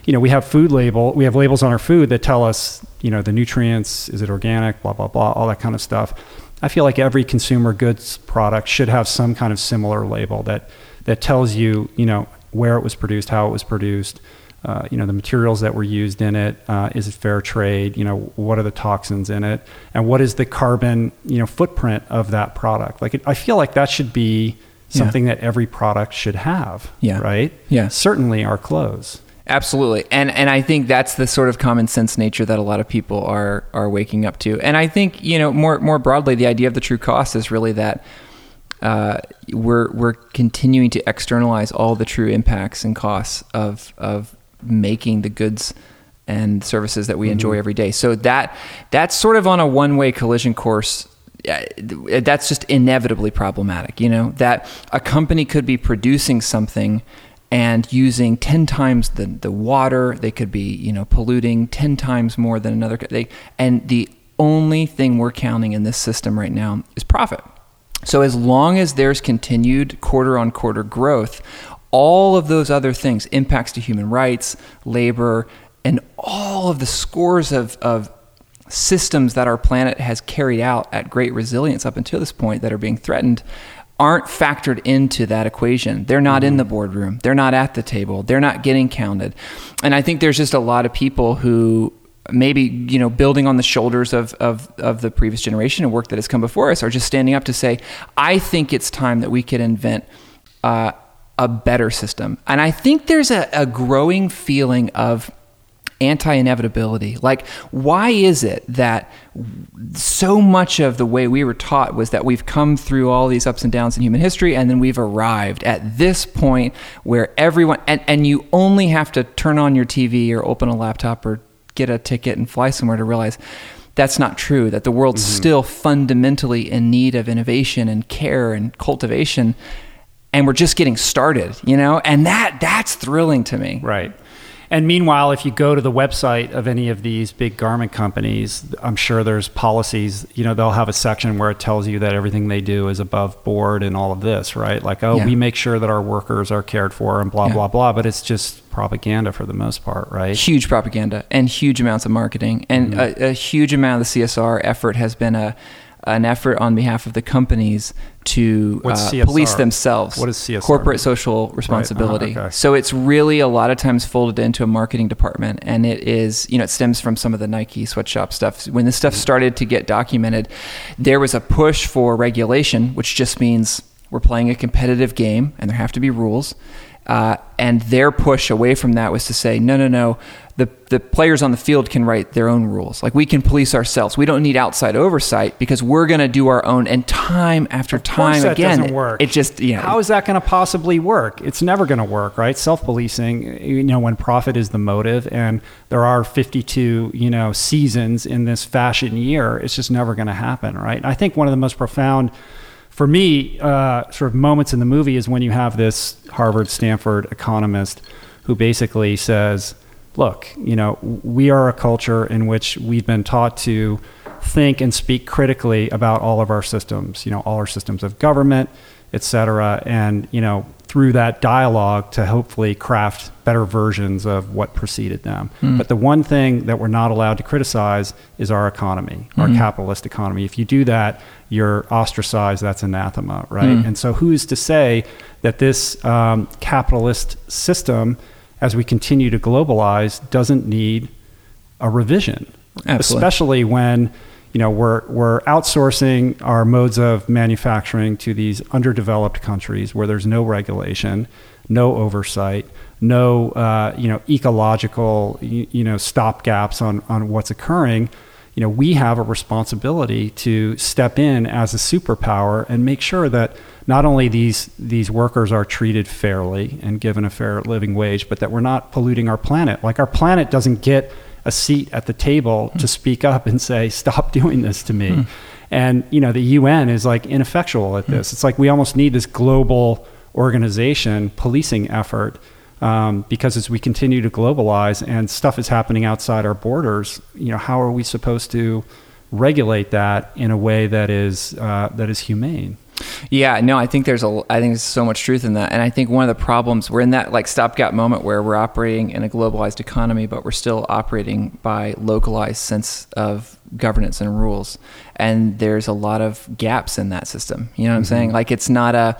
you know, we have food label, we have labels on our food that tell us, you know, the nutrients, is it organic, blah blah blah, all that kind of stuff. I feel like every consumer goods product should have some kind of similar label that that tells you, you know, where it was produced, how it was produced, uh, you know, the materials that were used in it. Uh, is it fair trade? You know, what are the toxins in it, and what is the carbon, you know, footprint of that product? Like, it, I feel like that should be something yeah. that every product should have. Yeah. Right. Yeah. Certainly, our clothes. Absolutely, and and I think that's the sort of common sense nature that a lot of people are are waking up to. And I think you know more more broadly, the idea of the true cost is really that uh, we're we're continuing to externalize all the true impacts and costs of of making the goods and services that we mm-hmm. enjoy every day. So that that's sort of on a one way collision course. That's just inevitably problematic. You know that a company could be producing something and using 10 times the, the water. They could be, you know, polluting 10 times more than another. They, and the only thing we're counting in this system right now is profit. So as long as there's continued quarter on quarter growth, all of those other things, impacts to human rights, labor, and all of the scores of, of systems that our planet has carried out at great resilience up until this point that are being threatened aren't factored into that equation. They're not in the mm-hmm. boardroom. They're not at the table. They're not getting counted. And I think there's just a lot of people who maybe you know building on the shoulders of, of, of the previous generation and work that has come before us are just standing up to say i think it's time that we could invent uh, a better system and i think there's a, a growing feeling of anti inevitability. Like, why is it that so much of the way we were taught was that we've come through all these ups and downs in human history and then we've arrived at this point where everyone, and, and you only have to turn on your TV or open a laptop or get a ticket and fly somewhere to realize that's not true, that the world's mm-hmm. still fundamentally in need of innovation and care and cultivation. And we're just getting started, you know, and that that's thrilling to me. Right. And meanwhile, if you go to the website of any of these big garment companies, I'm sure there's policies, you know, they'll have a section where it tells you that everything they do is above board and all of this, right? Like, oh, yeah. we make sure that our workers are cared for and blah, yeah. blah, blah. But it's just propaganda for the most part, right? Huge propaganda and huge amounts of marketing. And mm-hmm. a, a huge amount of the CSR effort has been a, an effort on behalf of the companies to uh, police themselves. What is CSR? Corporate social responsibility. Right. Uh-huh, okay. So it's really a lot of times folded into a marketing department, and it is you know it stems from some of the Nike sweatshop stuff. When this stuff started to get documented, there was a push for regulation, which just means we're playing a competitive game, and there have to be rules. Uh, and their push away from that was to say, no, no, no, the, the players on the field can write their own rules. Like we can police ourselves. We don't need outside oversight because we're going to do our own. And time after of time again, doesn't work. it just you know. How is that going to possibly work? It's never going to work, right? Self policing. You know, when profit is the motive, and there are 52 you know seasons in this fashion year, it's just never going to happen, right? I think one of the most profound for me, uh, sort of moments in the movie is when you have this Harvard, Stanford economist who basically says, look, you know, we are a culture in which we've been taught to think and speak critically about all of our systems, you know, all our systems of government, et cetera. And, you know, through that dialogue to hopefully craft better versions of what preceded them. Mm. But the one thing that we're not allowed to criticize is our economy, mm. our hmm. capitalist economy. If you do that, you're ostracized, that's anathema, right? Mm. And so who's to say that this um, capitalist system, as we continue to globalize, doesn't need a revision? Absolutely. Especially when you know, we're, we're outsourcing our modes of manufacturing to these underdeveloped countries where there's no regulation, no oversight, no, uh, you know, ecological, you, you know, stop gaps on, on what's occurring. You know, we have a responsibility to step in as a superpower and make sure that not only these these workers are treated fairly and given a fair living wage, but that we're not polluting our planet. Like our planet doesn't get a seat at the table mm. to speak up and say, "Stop doing this to me." Mm. And you know, the UN is like ineffectual at this. Mm. It's like we almost need this global organization policing effort um, because as we continue to globalize and stuff is happening outside our borders, you know, how are we supposed to regulate that in a way that is uh, that is humane? Yeah, no, I think there's a, I think there's so much truth in that, and I think one of the problems we're in that like stopgap moment where we're operating in a globalized economy, but we're still operating by localized sense of governance and rules, and there's a lot of gaps in that system. You know what I'm mm-hmm. saying? Like it's not a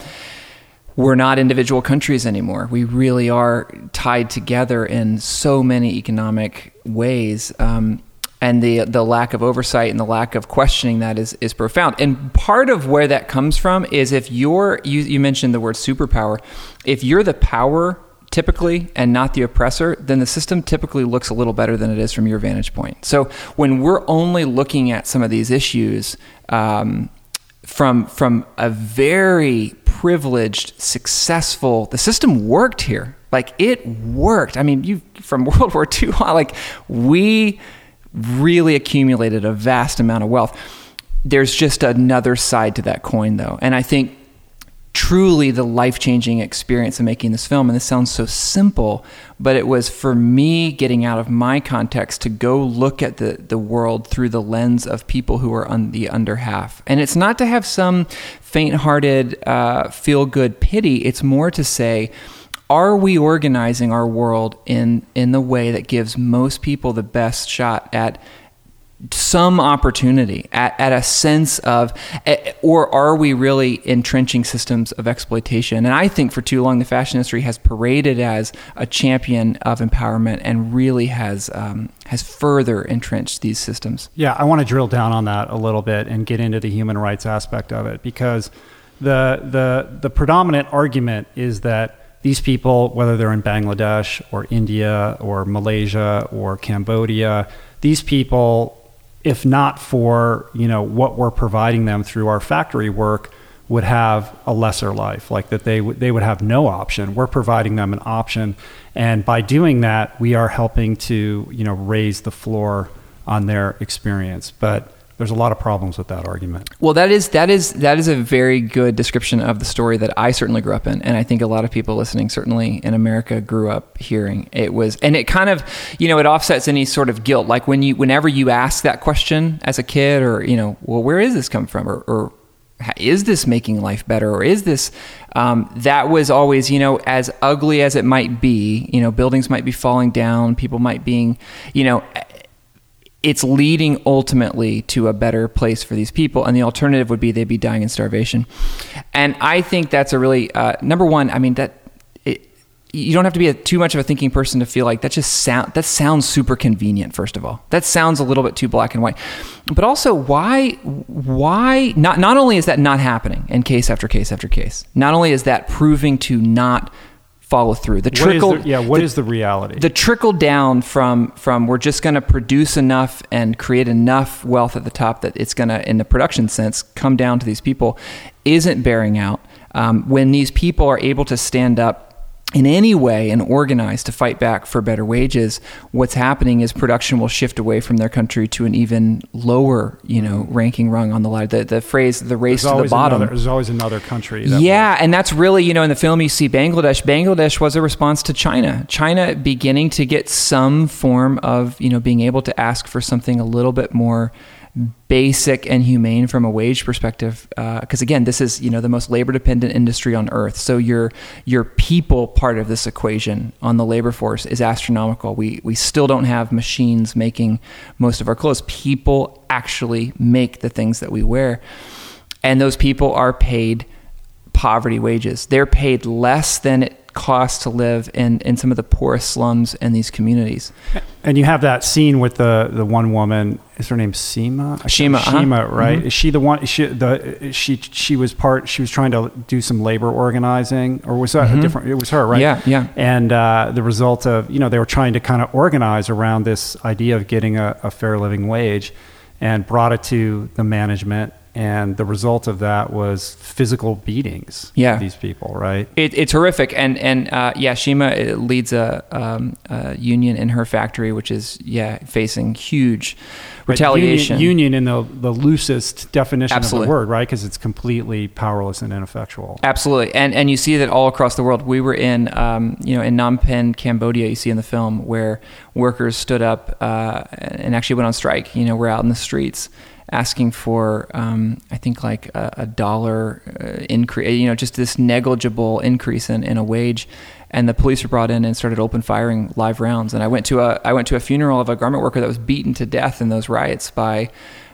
we're not individual countries anymore. We really are tied together in so many economic ways. Um, and the the lack of oversight and the lack of questioning that is is profound. And part of where that comes from is if you're you, you mentioned the word superpower, if you're the power typically and not the oppressor, then the system typically looks a little better than it is from your vantage point. So when we're only looking at some of these issues um, from from a very privileged, successful, the system worked here. Like it worked. I mean, you from World War II, like we really accumulated a vast amount of wealth. There's just another side to that coin, though. And I think truly the life changing experience of making this film. And this sounds so simple, but it was for me getting out of my context to go look at the, the world through the lens of people who are on the under half. And it's not to have some faint hearted, uh, feel good pity, it's more to say, are we organizing our world in in the way that gives most people the best shot at some opportunity at, at a sense of eh, or are we really entrenching systems of exploitation? And i think for too long the fashion industry has paraded as a champion of empowerment and really has um, has further entrenched these systems. Yeah i want to drill down on that a little bit and get into the human rights aspect of it because the the the predominant argument is that these people, whether they're in Bangladesh or India or Malaysia or Cambodia, these people if not for you know what we're providing them through our factory work would have a lesser life. Like that they w- they would have no option. We're providing them an option. And by doing that we are helping to you know raise the floor on their experience. But there's a lot of problems with that argument. Well, that is that is that is a very good description of the story that I certainly grew up in, and I think a lot of people listening, certainly in America, grew up hearing. It was, and it kind of, you know, it offsets any sort of guilt. Like when you, whenever you ask that question as a kid, or you know, well, where is this come from, or, or is this making life better or is this um, that was always you know as ugly as it might be you know buildings might be falling down people might being you know it's leading ultimately to a better place for these people and the alternative would be they'd be dying in starvation. And i think that's a really uh, number one i mean that it, you don't have to be a, too much of a thinking person to feel like that just sound that sounds super convenient first of all. That sounds a little bit too black and white. But also why why not not only is that not happening in case after case after case not only is that proving to not follow through. The trickle, the, yeah. What the, is the reality? The trickle down from from we're just going to produce enough and create enough wealth at the top that it's going to, in the production sense, come down to these people, isn't bearing out. Um, when these people are able to stand up in any way and organize to fight back for better wages, what's happening is production will shift away from their country to an even lower, you know, ranking rung on the ladder. The, the phrase "the race there's to the bottom." Another, there's always another country. yeah, and that's really, you know, in the film you see Bangladesh. Bangladesh was a response to China. China beginning to get some form of, you know, being able to ask for something a little bit more basic and humane from a wage perspective because uh, again this is you know the most labor dependent industry on earth. So your your people part of this equation on the labor force is astronomical. We we still don't have machines making most of our clothes. People actually make the things that we wear. And those people are paid poverty wages. They're paid less than it costs to live in, in some of the poorest slums in these communities. And you have that scene with the, the one woman. Is her name Seema? Shima. Shima, uh-huh. right? Mm-hmm. Is she the one? She the she she was part. She was trying to do some labor organizing, or was that mm-hmm. a different? It was her, right? Yeah, yeah. And uh, the result of you know they were trying to kind of organize around this idea of getting a, a fair living wage, and brought it to the management and the result of that was physical beatings. Yeah, these people, right? It, it's horrific, and and uh, yeah, Shima leads a, um, a, union in her factory, which is yeah facing huge retaliation. Union, union, in the the loosest definition Absolutely. of the word, right? Because it's completely powerless and ineffectual. Absolutely, and and you see that all across the world. We were in um, you know in Phnom Penh, Cambodia. You see in the film where workers stood up uh, and actually went on strike. You know, we're out in the streets asking for, um, I think, like a, a dollar uh, increase, you know, just this negligible increase in, in a wage. And the police were brought in and started open firing live rounds. And I went to a I went to a funeral of a garment worker that was beaten to death in those riots by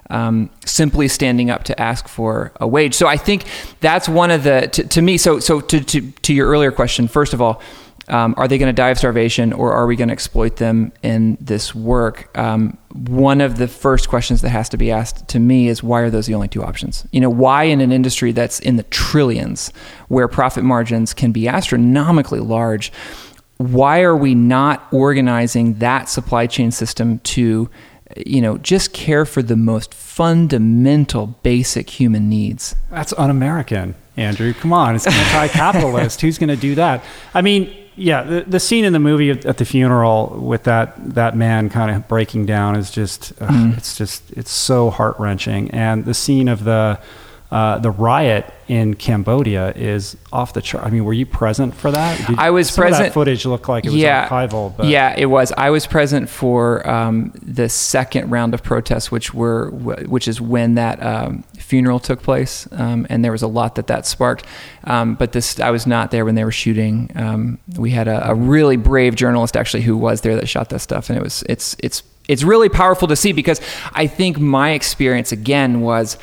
um, simply standing up to ask for a wage. So I think that's one of the to, to me. So so to, to to your earlier question, first of all, um, are they going to die of starvation or are we going to exploit them in this work? Um, one of the first questions that has to be asked to me is why are those the only two options? You know, why in an industry that's in the trillions, where profit margins can be astronomically large, why are we not organizing that supply chain system to, you know, just care for the most fundamental, basic human needs? That's un American, Andrew. Come on, it's anti capitalist. Who's going to do that? I mean, yeah, the, the scene in the movie at the funeral with that that man kind of breaking down is just uh, mm. it's just it's so heart wrenching, and the scene of the uh, the riot in Cambodia is off the chart. I mean, were you present for that? Did, I was present. Footage looked like it was yeah, archival. But. Yeah, it was. I was present for um, the second round of protests, which were which is when that um, funeral took place, um, and there was a lot that that sparked. Um, but this, I was not there when they were shooting. Um, we had a, a really brave journalist actually who was there that shot that stuff, and it was it's it's it's really powerful to see because I think my experience again was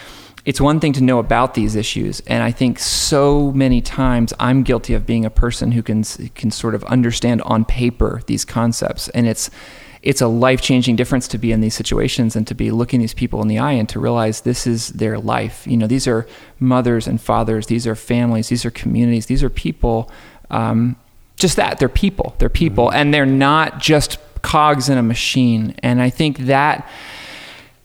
it's one thing to know about these issues and i think so many times i'm guilty of being a person who can can sort of understand on paper these concepts and it's it's a life-changing difference to be in these situations and to be looking these people in the eye and to realize this is their life. You know these are mothers and fathers these are families these are communities these are people um, just that they're people they're people. Mm-hmm. and they're not just cogs in a machine. And i think that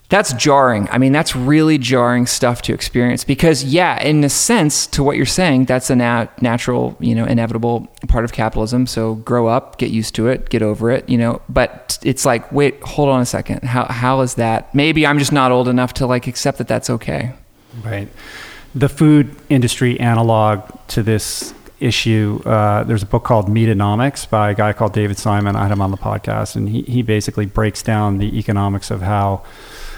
that's jarring. I mean, that's really jarring stuff to experience because, yeah, in a sense, to what you're saying, that's a nat- natural, you know, inevitable part of capitalism. So grow up, get used to it, get over it, you know. But it's like, wait, hold on a second. How how is that? Maybe I'm just not old enough to like accept that that's okay. Right. The food industry analog to this issue. Uh, there's a book called Meatonomics by a guy called David Simon. I had him on the podcast, and he he basically breaks down the economics of how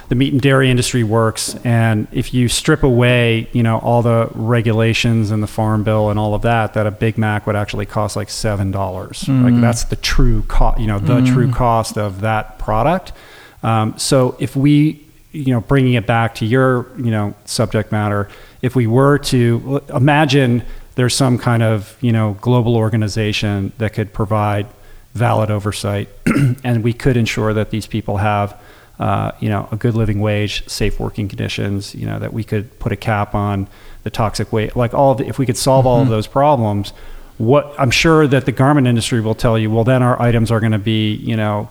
the meat and dairy industry works. And if you strip away, you know, all the regulations and the farm bill and all of that, that a Big Mac would actually cost like seven dollars. Mm. Like that's the true cost, you know, the mm. true cost of that product. Um, so if we, you know, bringing it back to your, you know, subject matter, if we were to imagine there's some kind of, you know, global organization that could provide valid oversight, and we could ensure that these people have uh, you know, a good living wage, safe working conditions, you know, that we could put a cap on the toxic waste, like all the, if we could solve mm-hmm. all of mm-hmm. those problems, what I'm sure that the garment industry will tell you, well, then our items are going to be, you know,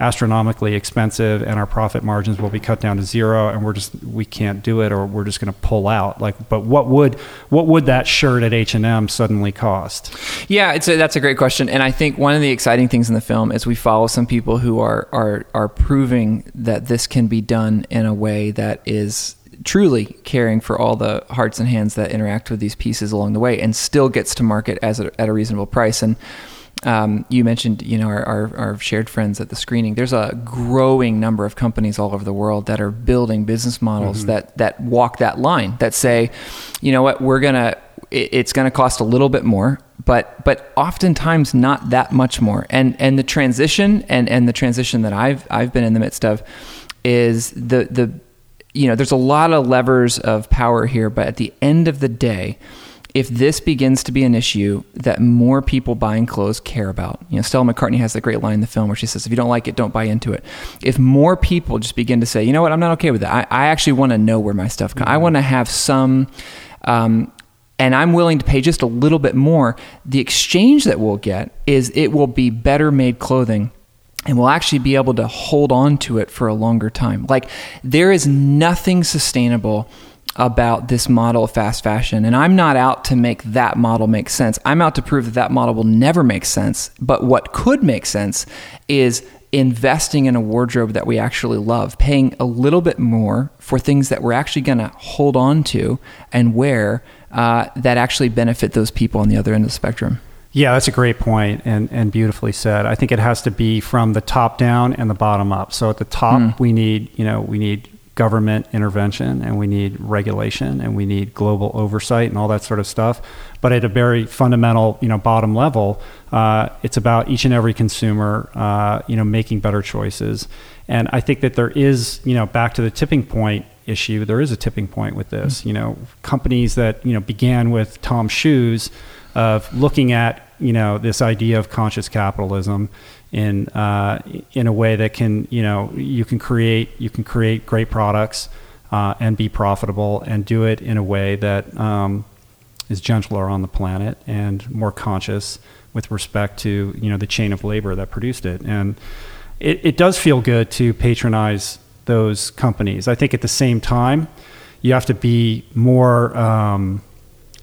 astronomically expensive and our profit margins will be cut down to zero and we're just we can't do it or we're just going to pull out. Like but what would what would that shirt at H&M suddenly cost? Yeah it's a, that's a great question. And I think one of the exciting things in the film is we follow some people who are are are proving that this can be done in a way that is truly caring for all the hearts and hands that interact with these pieces along the way and still gets to market as a, at a reasonable price. And um, you mentioned, you know, our, our, our, shared friends at the screening. There's a growing number of companies all over the world that are building business models mm-hmm. that that walk that line. That say, you know what, we're gonna, it, it's gonna cost a little bit more, but but oftentimes not that much more. And and the transition and and the transition that I've I've been in the midst of is the the, you know, there's a lot of levers of power here, but at the end of the day if this begins to be an issue that more people buying clothes care about, you know, Stella McCartney has that great line in the film where she says, if you don't like it, don't buy into it. If more people just begin to say, you know what, I'm not okay with that. I, I actually want to know where my stuff comes. Mm-hmm. I want to have some, um, and I'm willing to pay just a little bit more. The exchange that we'll get is it will be better made clothing and we'll actually be able to hold on to it for a longer time. Like there is nothing sustainable about this model of fast fashion. And I'm not out to make that model make sense. I'm out to prove that that model will never make sense. But what could make sense is investing in a wardrobe that we actually love, paying a little bit more for things that we're actually going to hold on to and wear uh, that actually benefit those people on the other end of the spectrum. Yeah, that's a great point and, and beautifully said. I think it has to be from the top down and the bottom up. So at the top, mm. we need, you know, we need government intervention and we need regulation and we need global oversight and all that sort of stuff. But at a very fundamental, you know, bottom level, uh, it's about each and every consumer, uh, you know, making better choices. And I think that there is, you know, back to the tipping point issue, there is a tipping point with this. Mm-hmm. You know, companies that you know began with Tom Shoes of looking at you know this idea of conscious capitalism in uh, in a way that can you know you can create you can create great products uh, and be profitable and do it in a way that um, is gentler on the planet and more conscious with respect to you know the chain of labor that produced it. And it, it does feel good to patronize those companies. I think at the same time you have to be more um,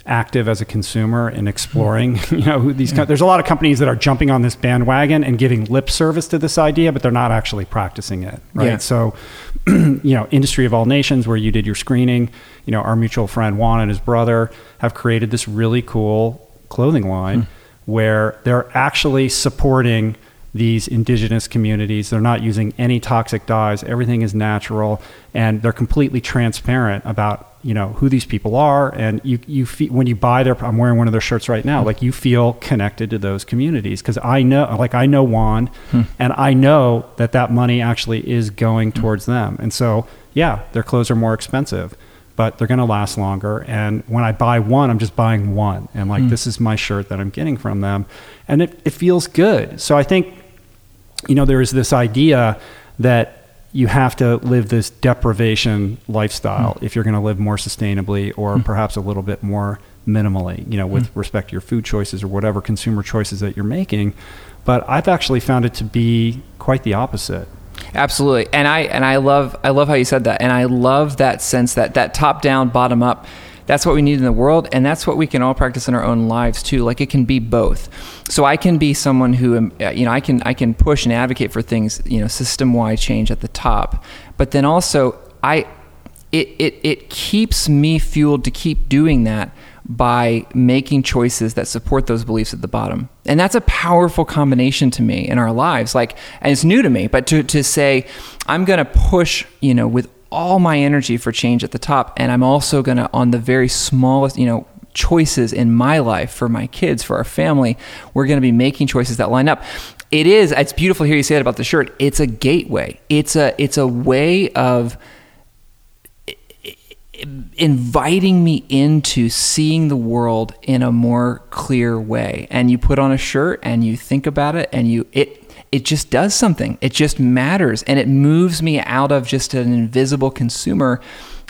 active as a consumer in exploring hmm. you know who these there's a lot of companies that are jumping on this bandwagon and giving lip service to this idea but they're not actually practicing it right? Yeah. so you know industry of all nations where you did your screening you know our mutual friend juan and his brother have created this really cool clothing line hmm. where they're actually supporting these indigenous communities. They're not using any toxic dyes. Everything is natural, and they're completely transparent about you know who these people are. And you you feel, when you buy their. I'm wearing one of their shirts right now. Like you feel connected to those communities because I know, like I know Juan, hmm. and I know that that money actually is going towards them. And so yeah, their clothes are more expensive. But they're going to last longer. And when I buy one, I'm just buying one. And like, hmm. this is my shirt that I'm getting from them. And it, it feels good. So I think you know, there is this idea that you have to live this deprivation lifestyle hmm. if you're going to live more sustainably or hmm. perhaps a little bit more minimally, you know, with hmm. respect to your food choices or whatever consumer choices that you're making. But I've actually found it to be quite the opposite. Absolutely. And I and I love I love how you said that. And I love that sense that that top down, bottom up. That's what we need in the world, and that's what we can all practice in our own lives too. Like it can be both. So I can be someone who, um, uh, you know, I can I can push and advocate for things, you know, system wide change at the top, but then also I, it it it keeps me fueled to keep doing that by making choices that support those beliefs at the bottom. And that's a powerful combination to me in our lives. Like, and it's new to me, but to, to say, I'm going to push, you know, with all my energy for change at the top. And I'm also going to, on the very smallest, you know, choices in my life for my kids, for our family, we're going to be making choices that line up. It is, it's beautiful hear you say that about the shirt. It's a gateway. It's a, it's a way of, inviting me into seeing the world in a more clear way and you put on a shirt and you think about it and you it it just does something. It just matters and it moves me out of just an invisible consumer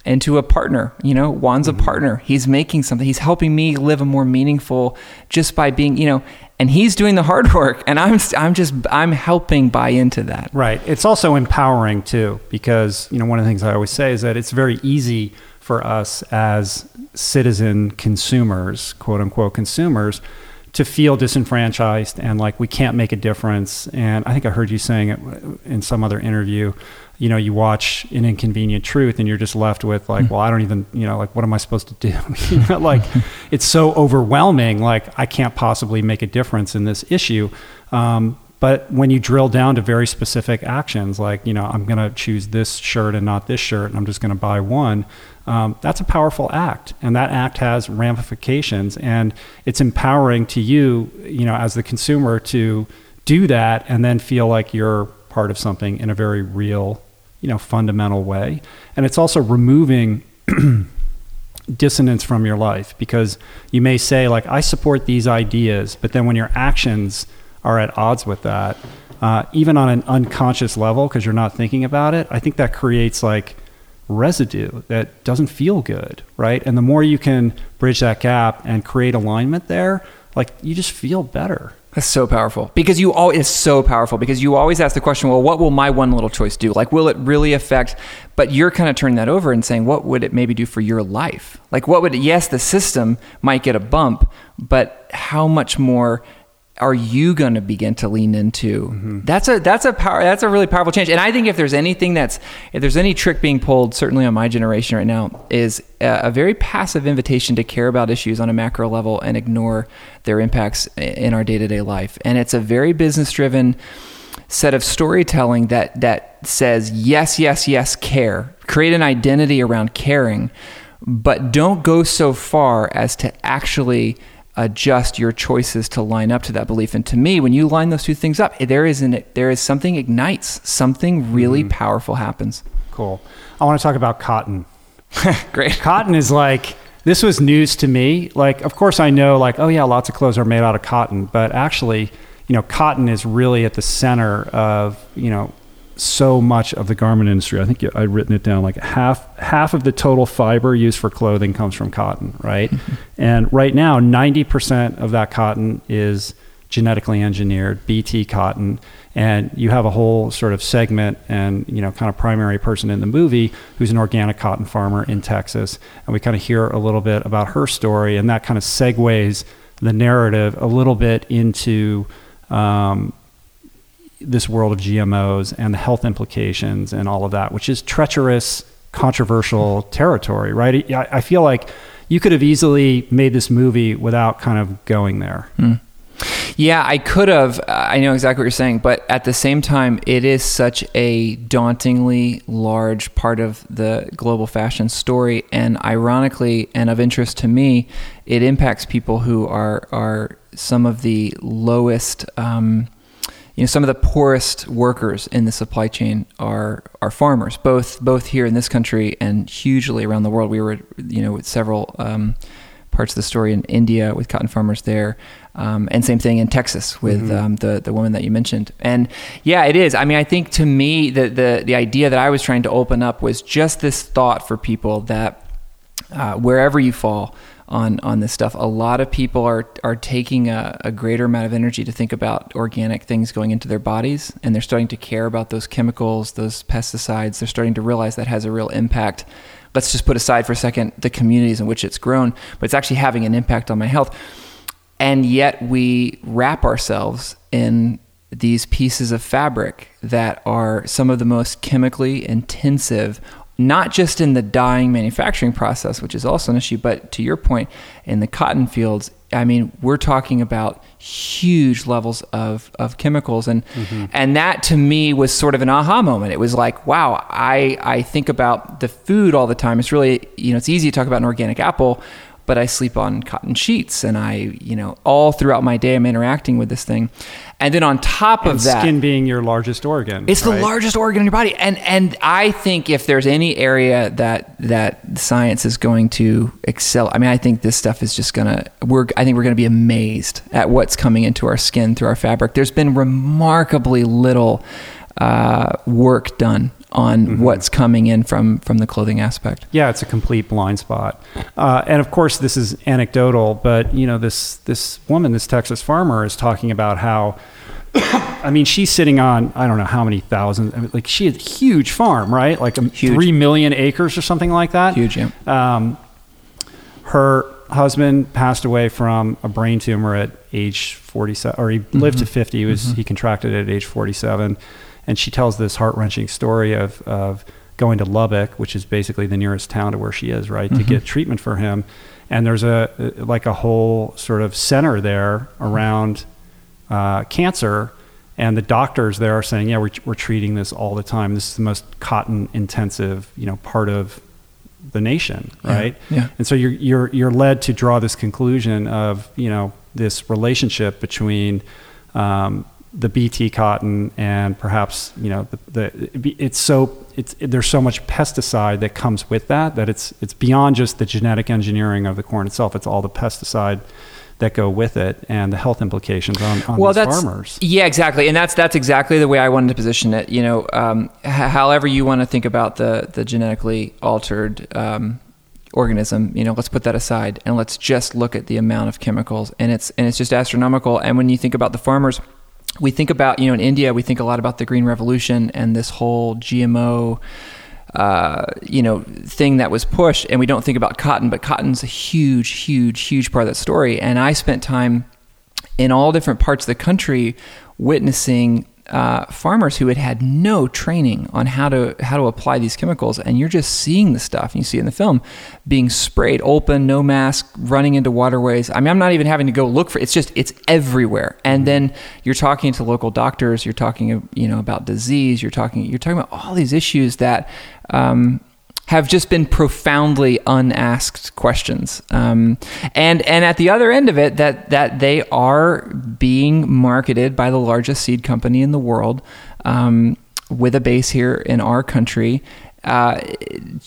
into a partner you know juan's a mm-hmm. partner. He's making something. He's helping me live a more meaningful just by being you know and he's doing the hard work and i'm i'm just i'm helping buy into that. Right. It's also empowering too, because you know one of the things I always say is that it's very easy for us as citizen consumers, quote unquote consumers, to feel disenfranchised and like we can't make a difference. And I think I heard you saying it in some other interview. You know, you watch an inconvenient truth and you're just left with like, well, I don't even, you know, like, what am I supposed to do? you know, like, it's so overwhelming. Like, I can't possibly make a difference in this issue. Um, but when you drill down to very specific actions, like, you know, I'm going to choose this shirt and not this shirt, and I'm just going to buy one, um, that's a powerful act. And that act has ramifications. And it's empowering to you, you know, as the consumer to do that and then feel like you're part of something in a very real, you know, fundamental way. And it's also removing dissonance from your life because you may say like i support these ideas but then when your actions are at odds with that uh, even on an unconscious level because you're not thinking about it i think that creates like residue that doesn't feel good right and the more you can bridge that gap and create alignment there like you just feel better That's so powerful because you all it's so powerful because you always ask the question, well, what will my one little choice do? Like, will it really affect? But you're kind of turning that over and saying, what would it maybe do for your life? Like, what would? Yes, the system might get a bump, but how much more are you going to begin to lean into? Mm-hmm. That's a that's a power that's a really powerful change. And I think if there's anything that's if there's any trick being pulled, certainly on my generation right now, is a, a very passive invitation to care about issues on a macro level and ignore their impacts in our day to day life. And it's a very business driven set of storytelling that that says yes, yes, yes, care. Create an identity around caring, but don't go so far as to actually adjust your choices to line up to that belief. And to me, when you line those two things up, there is an there is something ignites, something really mm-hmm. powerful happens. cool i want to talk about cotton Great. cotton is like this was news to me like of course i know like oh yeah lots of clothes are made out of cotton but actually you know cotton is really at the center of you know so much of the garment industry i think i'd written it down like half half of the total fiber used for clothing comes from cotton right and right now 90% of that cotton is genetically engineered BT cotton. And you have a whole sort of segment and, you know, kind of primary person in the movie who's an organic cotton farmer in Texas. And we kind of hear a little bit about her story, and that kind of segues the narrative a little bit into um, this world of GMOs and the health implications and all of that, which is treacherous, controversial territory, right? I, feel like you could have easily made this movie without kind of going there. Mm. Yeah, I could have. I know exactly what you're saying, but at the same time, it is such a dauntingly large part of the global fashion story, and ironically, and of interest to me, it impacts people who are are some of the lowest. Um, you know, some of the poorest workers in the supply chain are are farmers, both both here in this country and hugely around the world. We were, you know, with several um, parts of the story in India with cotton farmers there, um, and same thing in Texas with mm-hmm. um, the the woman that you mentioned. And yeah, it is. I mean, I think to me the the the idea that I was trying to open up was just this thought for people that uh, wherever you fall on on this stuff. A lot of people are are taking a, a, greater amount of energy to think about organic things going into their bodies, and they're starting to care about those chemicals, those pesticides. They're starting to realize that has a real impact. Let's just put aside for a second the communities in which it's grown, but it's actually having an impact on my health. And yet we wrap ourselves in these pieces of fabric that are some of the most chemically intensive not just in the dyeing manufacturing process, which is also an issue, but to your point, in the cotton fields, I mean, we're talking about huge levels of, of chemicals, and mm-hmm. and that to me was sort of an aha moment. It was like, wow, I I think about the food all the time. It's really you know it's easy to talk about an organic apple, but I sleep on cotton sheets and I, you know, all throughout my day I'm interacting with this thing. And then on top and of that, skin being your largest organ. It's right? the largest organ in your body. And and I think if there's any area that that science is going to excel, I mean, I think this stuff is just going to we're I think we're going to be amazed at what's coming into our skin through our fabric. There's been remarkably little uh, work done on mm-hmm. what's coming in from from the clothing aspect. Yeah, it's a complete blind spot. Uh, and of course, this is anecdotal, but you know, this this woman, this Texas farmer, is talking about how. I mean, she's sitting on I don't know how many thousand. I mean, like she has a huge farm, right? Like a, three million acres or something like that. Huge, yeah. Um, her husband passed away from a brain tumor at age 47, or he mm-hmm. lived to 50. He was mm-hmm. he contracted it at age 47 and she tells this heart wrenching story of, of going to Lubbock, which is basically the nearest town to where she is, right, mm-hmm. to get treatment for him. And there's a like a whole sort of center there around uh, cancer, and the doctors there are saying, yeah, we're, we're treating this all the time. This is the most cotton intensive, you know, part of the nation, right? Yeah. yeah. And so you're you're you're led to draw this conclusion of you know this relationship between um, the BT cotton and perhaps you know the, the it's so it's there's so much pesticide that comes with that that it's it's beyond just the genetic engineering of the corn itself. It's all the pesticide that go with it and the health implications on, on well, that's, farmers. Yeah, exactly, and that's that's exactly the way I wanted to position it. You know, um, h- however you want to think about the the genetically altered. Um, organism you know let's put that aside and let's just look at the amount of chemicals and it's and it's just astronomical and when you think about the farmers we think about, you know, in India, we think a lot about the Green Revolution and this whole GMO, uh, you know, thing that was pushed, and we don't think about cotton, but cotton's a huge, huge, huge part of that story. And I spent time in all different parts of the country witnessing uh, farmers who had had no training on how to how to apply these chemicals, and you're just seeing the stuff you see in the film being sprayed open, no mask, running into waterways. I mean, I'm not even having to go look for. It's just it's everywhere. And then you're talking to local doctors, you're talking you know about disease, you're talking you're talking about all these issues that um, have just been profoundly unasked questions. Um, and and at the other end of it, that that they are being marketed by the largest seed company in the world. Um, with a base here in our country, uh,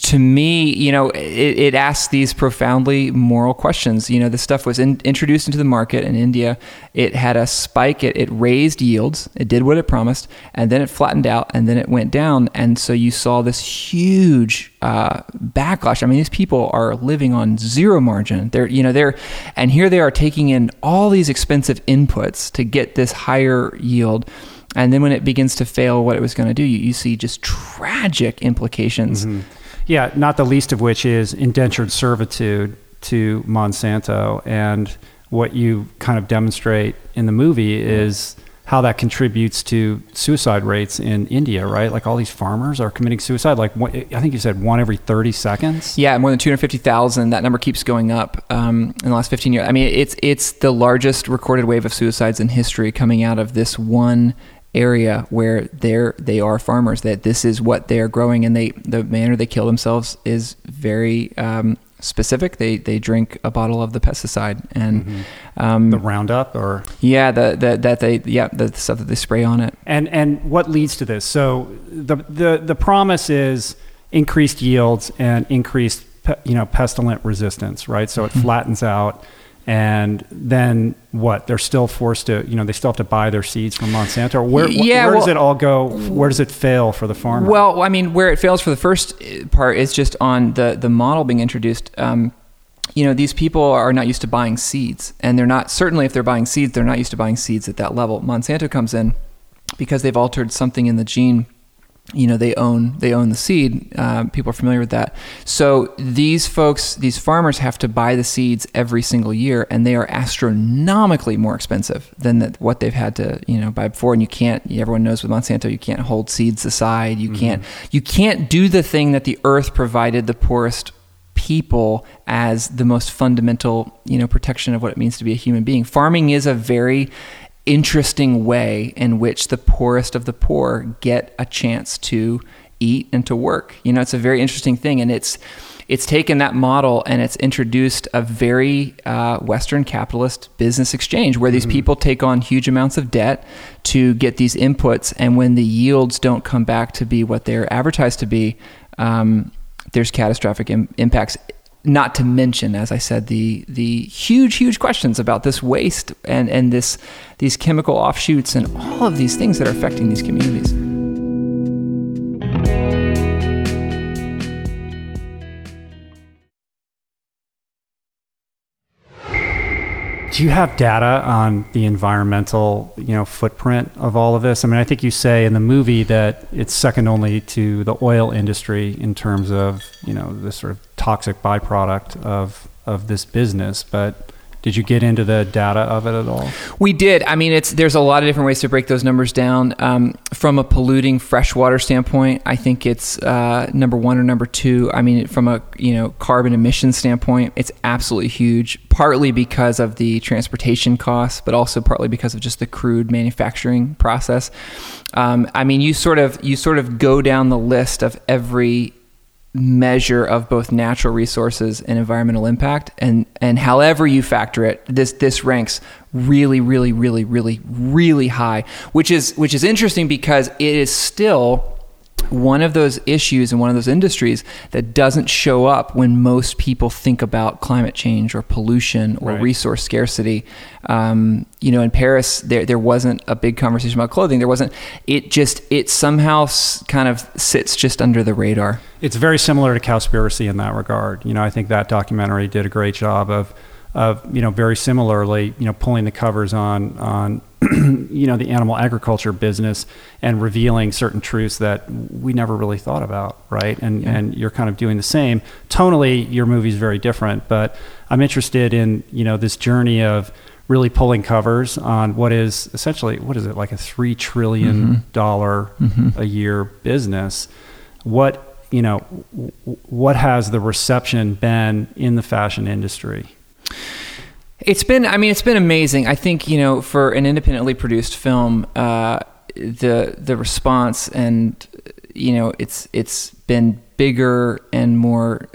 to me, you know, it, it, asks these profoundly moral questions. You know, this stuff was in, introduced into the market in India. It had a spike. It, it raised yields. It did what it promised, and then it flattened out, and then it went down. And so you saw this huge uh, backlash. I mean, these people are living on zero margin. They're, you know, they're, and here they are taking in all these expensive inputs to get this higher yield and then when it begins to fail what it was going to do, you, you, see just tragic implications. Mm-hmm. Yeah, not the least of which is indentured servitude to Monsanto. And what you kind of demonstrate in the movie is how that contributes to suicide rates in India, right? Like all these farmers are committing suicide. Like I think you said one every 30 seconds. Yeah, more than 250,000. That number keeps going up um, in the last 15 years. I mean, it's it's the largest recorded wave of suicides in history coming out of this one area where they're they are farmers that this is what they are growing and they the manner they kill themselves is very um, specific. They they drink a bottle of the pesticide and mm-hmm. um, the roundup or? Yeah the, the that they yeah the stuff that they spray on it. And and what leads to this? So the the the promise is increased yields and increased you know pestilent resistance right? So it mm-hmm. flattens out and then what? They're still forced to, you know, they still have to buy their seeds from Monsanto. Where, yeah, where well, does it all go? Where does it fail for the farmer? Well, I mean, where it fails for the first part is just on the the model being introduced. Um, you know, these people are not used to buying seeds, and they're not certainly if they're buying seeds, they're not used to buying seeds at that level. Monsanto comes in because they've altered something in the gene you know they own they own the seed. Uh, people are familiar with that. So these folks, these farmers, have to buy the seeds every single year, and they are astronomically more expensive than the, what they've had to you know buy before. And you can't. Everyone knows with Monsanto, you can't hold seeds aside. You mm-hmm. can't. You can't do the thing that the earth provided the poorest people as the most fundamental you know protection of what it means to be a human being. Farming is a very interesting way in which the poorest of the poor get a chance to eat and to work. You know, it's a very interesting thing, and it's it's taken that model and it's introduced a very uh, Western capitalist business exchange where these mm-hmm. people take on huge amounts of debt to get these inputs, and when the yields don't come back to be what they're advertised to be, um, there's catastrophic Im- impacts not to mention, as I said, the the huge, huge questions about this waste and and this these chemical offshoots and all of these things that are affecting these communities. Do you have data on the environmental, you know, footprint of all of this? I mean, I think you say in the movie that it's second only to the oil industry in terms of, you know, the sort of toxic byproduct of of this business, but did you get into the data of it at all? We did. I mean, it's there's a lot of different ways to break those numbers down. Um, from a polluting freshwater standpoint, I think it's uh, number one or number two. I mean, from a you know carbon emission standpoint, it's absolutely huge. Partly because of the transportation costs, but also partly because of just the crude manufacturing process. Um, I mean, you sort of you sort of go down the list of every measure of both natural resources and environmental impact and and however you factor it this this ranks really really really really really high which is which is interesting because it is still one of those issues in one of those industries that doesn't show up when most people think about climate change or pollution or right. resource scarcity. Um, you know, in Paris, there there wasn't a big conversation about clothing. There wasn't. It just it somehow kind of sits just under the radar. It's very similar to Cowspiracy in that regard. You know, I think that documentary did a great job of of you know very similarly you know pulling the covers on on you know the animal agriculture business and revealing certain truths that we never really thought about right and yeah. and you're kind of doing the same tonally your movie's very different but I'm interested in you know this journey of really pulling covers on what is essentially what is it like a 3 trillion mm-hmm. mm-hmm. a year business what you know what has the reception been in the fashion industry it's been, I mean, it's been amazing. I think you know, for an independently produced film, uh, the the response and you know, it's it's been bigger and more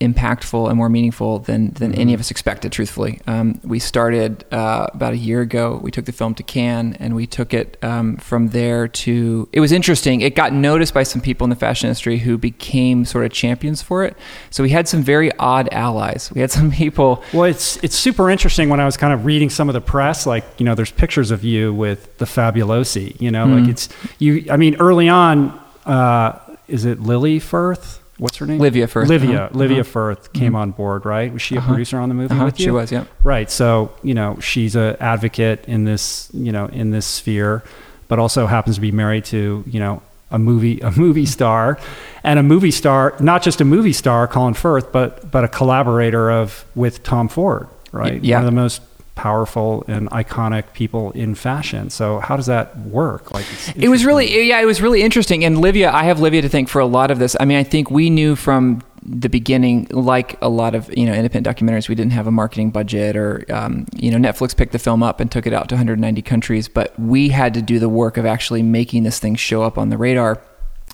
impactful and more meaningful than than any of us expected. Truthfully, um, we started uh, about a year ago. We took the film to Cannes, and we took it um, from there to. It was interesting. It got noticed by some people in the fashion industry who became sort of champions for it. So we had some very odd allies. We had some people. Well, it's it's super interesting when I was kind of reading some of the press. Like you know, there's pictures of you with the Fabulosi. You know, Mm-hmm. like it's you. I mean, early on, uh, is it Lily Firth? What's her name? Livia Firth, Livia. uh-huh, Livia uh-huh. Firth came on board, right? Was she a producer on the movie Uh-huh, with you? she was, yeah. Right. So you know, she's an advocate in this, you know, in this sphere, but also happens to be married to, you know, a movie a movie star, and a movie star, not just a movie star, Colin Firth, but but a collaborator of with Tom Ford, right? yeah. One of the most powerful and iconic people in fashion. So how does that work? Like It was really, yeah, it was really interesting. And Livia, I have Livia to thank for a lot of this. I mean, I think we knew from the beginning, like a lot of you know independent documentaries, we didn't have a marketing budget, or um, you know Netflix picked the film up and took it out to 190 countries, but we had to do the work of actually making this thing show up on the radar,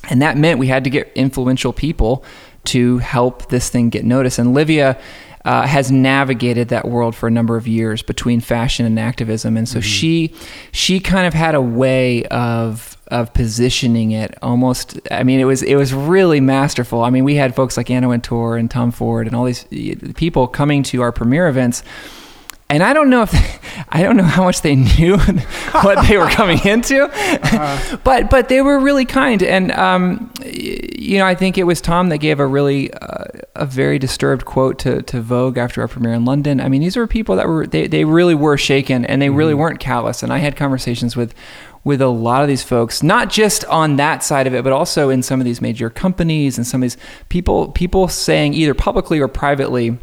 and that meant we had to get influential people to help this thing get noticed. And Livia. Uh, has navigated that world for a number of years between fashion and activism, and so she she kind of had a way of of positioning it almost. I mean, it was it was really masterful. I mean, we had folks like Anna Wintour and Tom Ford and all these people coming to our premiere events. And I don't know if I don't know how much they knew what they were coming into, but but they were really kind. And um, you know, I think it was Tom that gave a really uh, a very disturbed quote to, to Vogue after our premiere in London. I mean, these were people that were they, they really were shaken and they really weren't callous. And I had conversations with with a lot of these folks, not just on that side of it, but also in some of these major companies and some of these people people saying either publicly or privately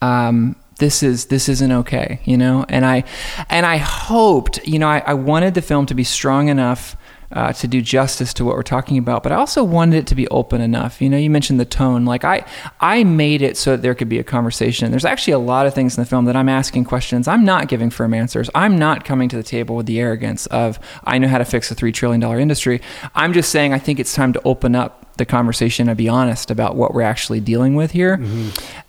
um, this is this isn't okay, you know. And I and I hoped, you know, I, I wanted the film to be strong enough uh, to do justice to what we're talking about, but I also wanted it to be open enough. You know, you mentioned the tone. Like I I made it so that there could be a conversation. There's actually a lot of things in the film that I'm asking questions. I'm not giving firm answers. I'm not coming to the table with the arrogance of I know how to fix a three trillion dollar industry. I'm just saying I think it's time to open up the conversation and be honest about what we're actually dealing with here.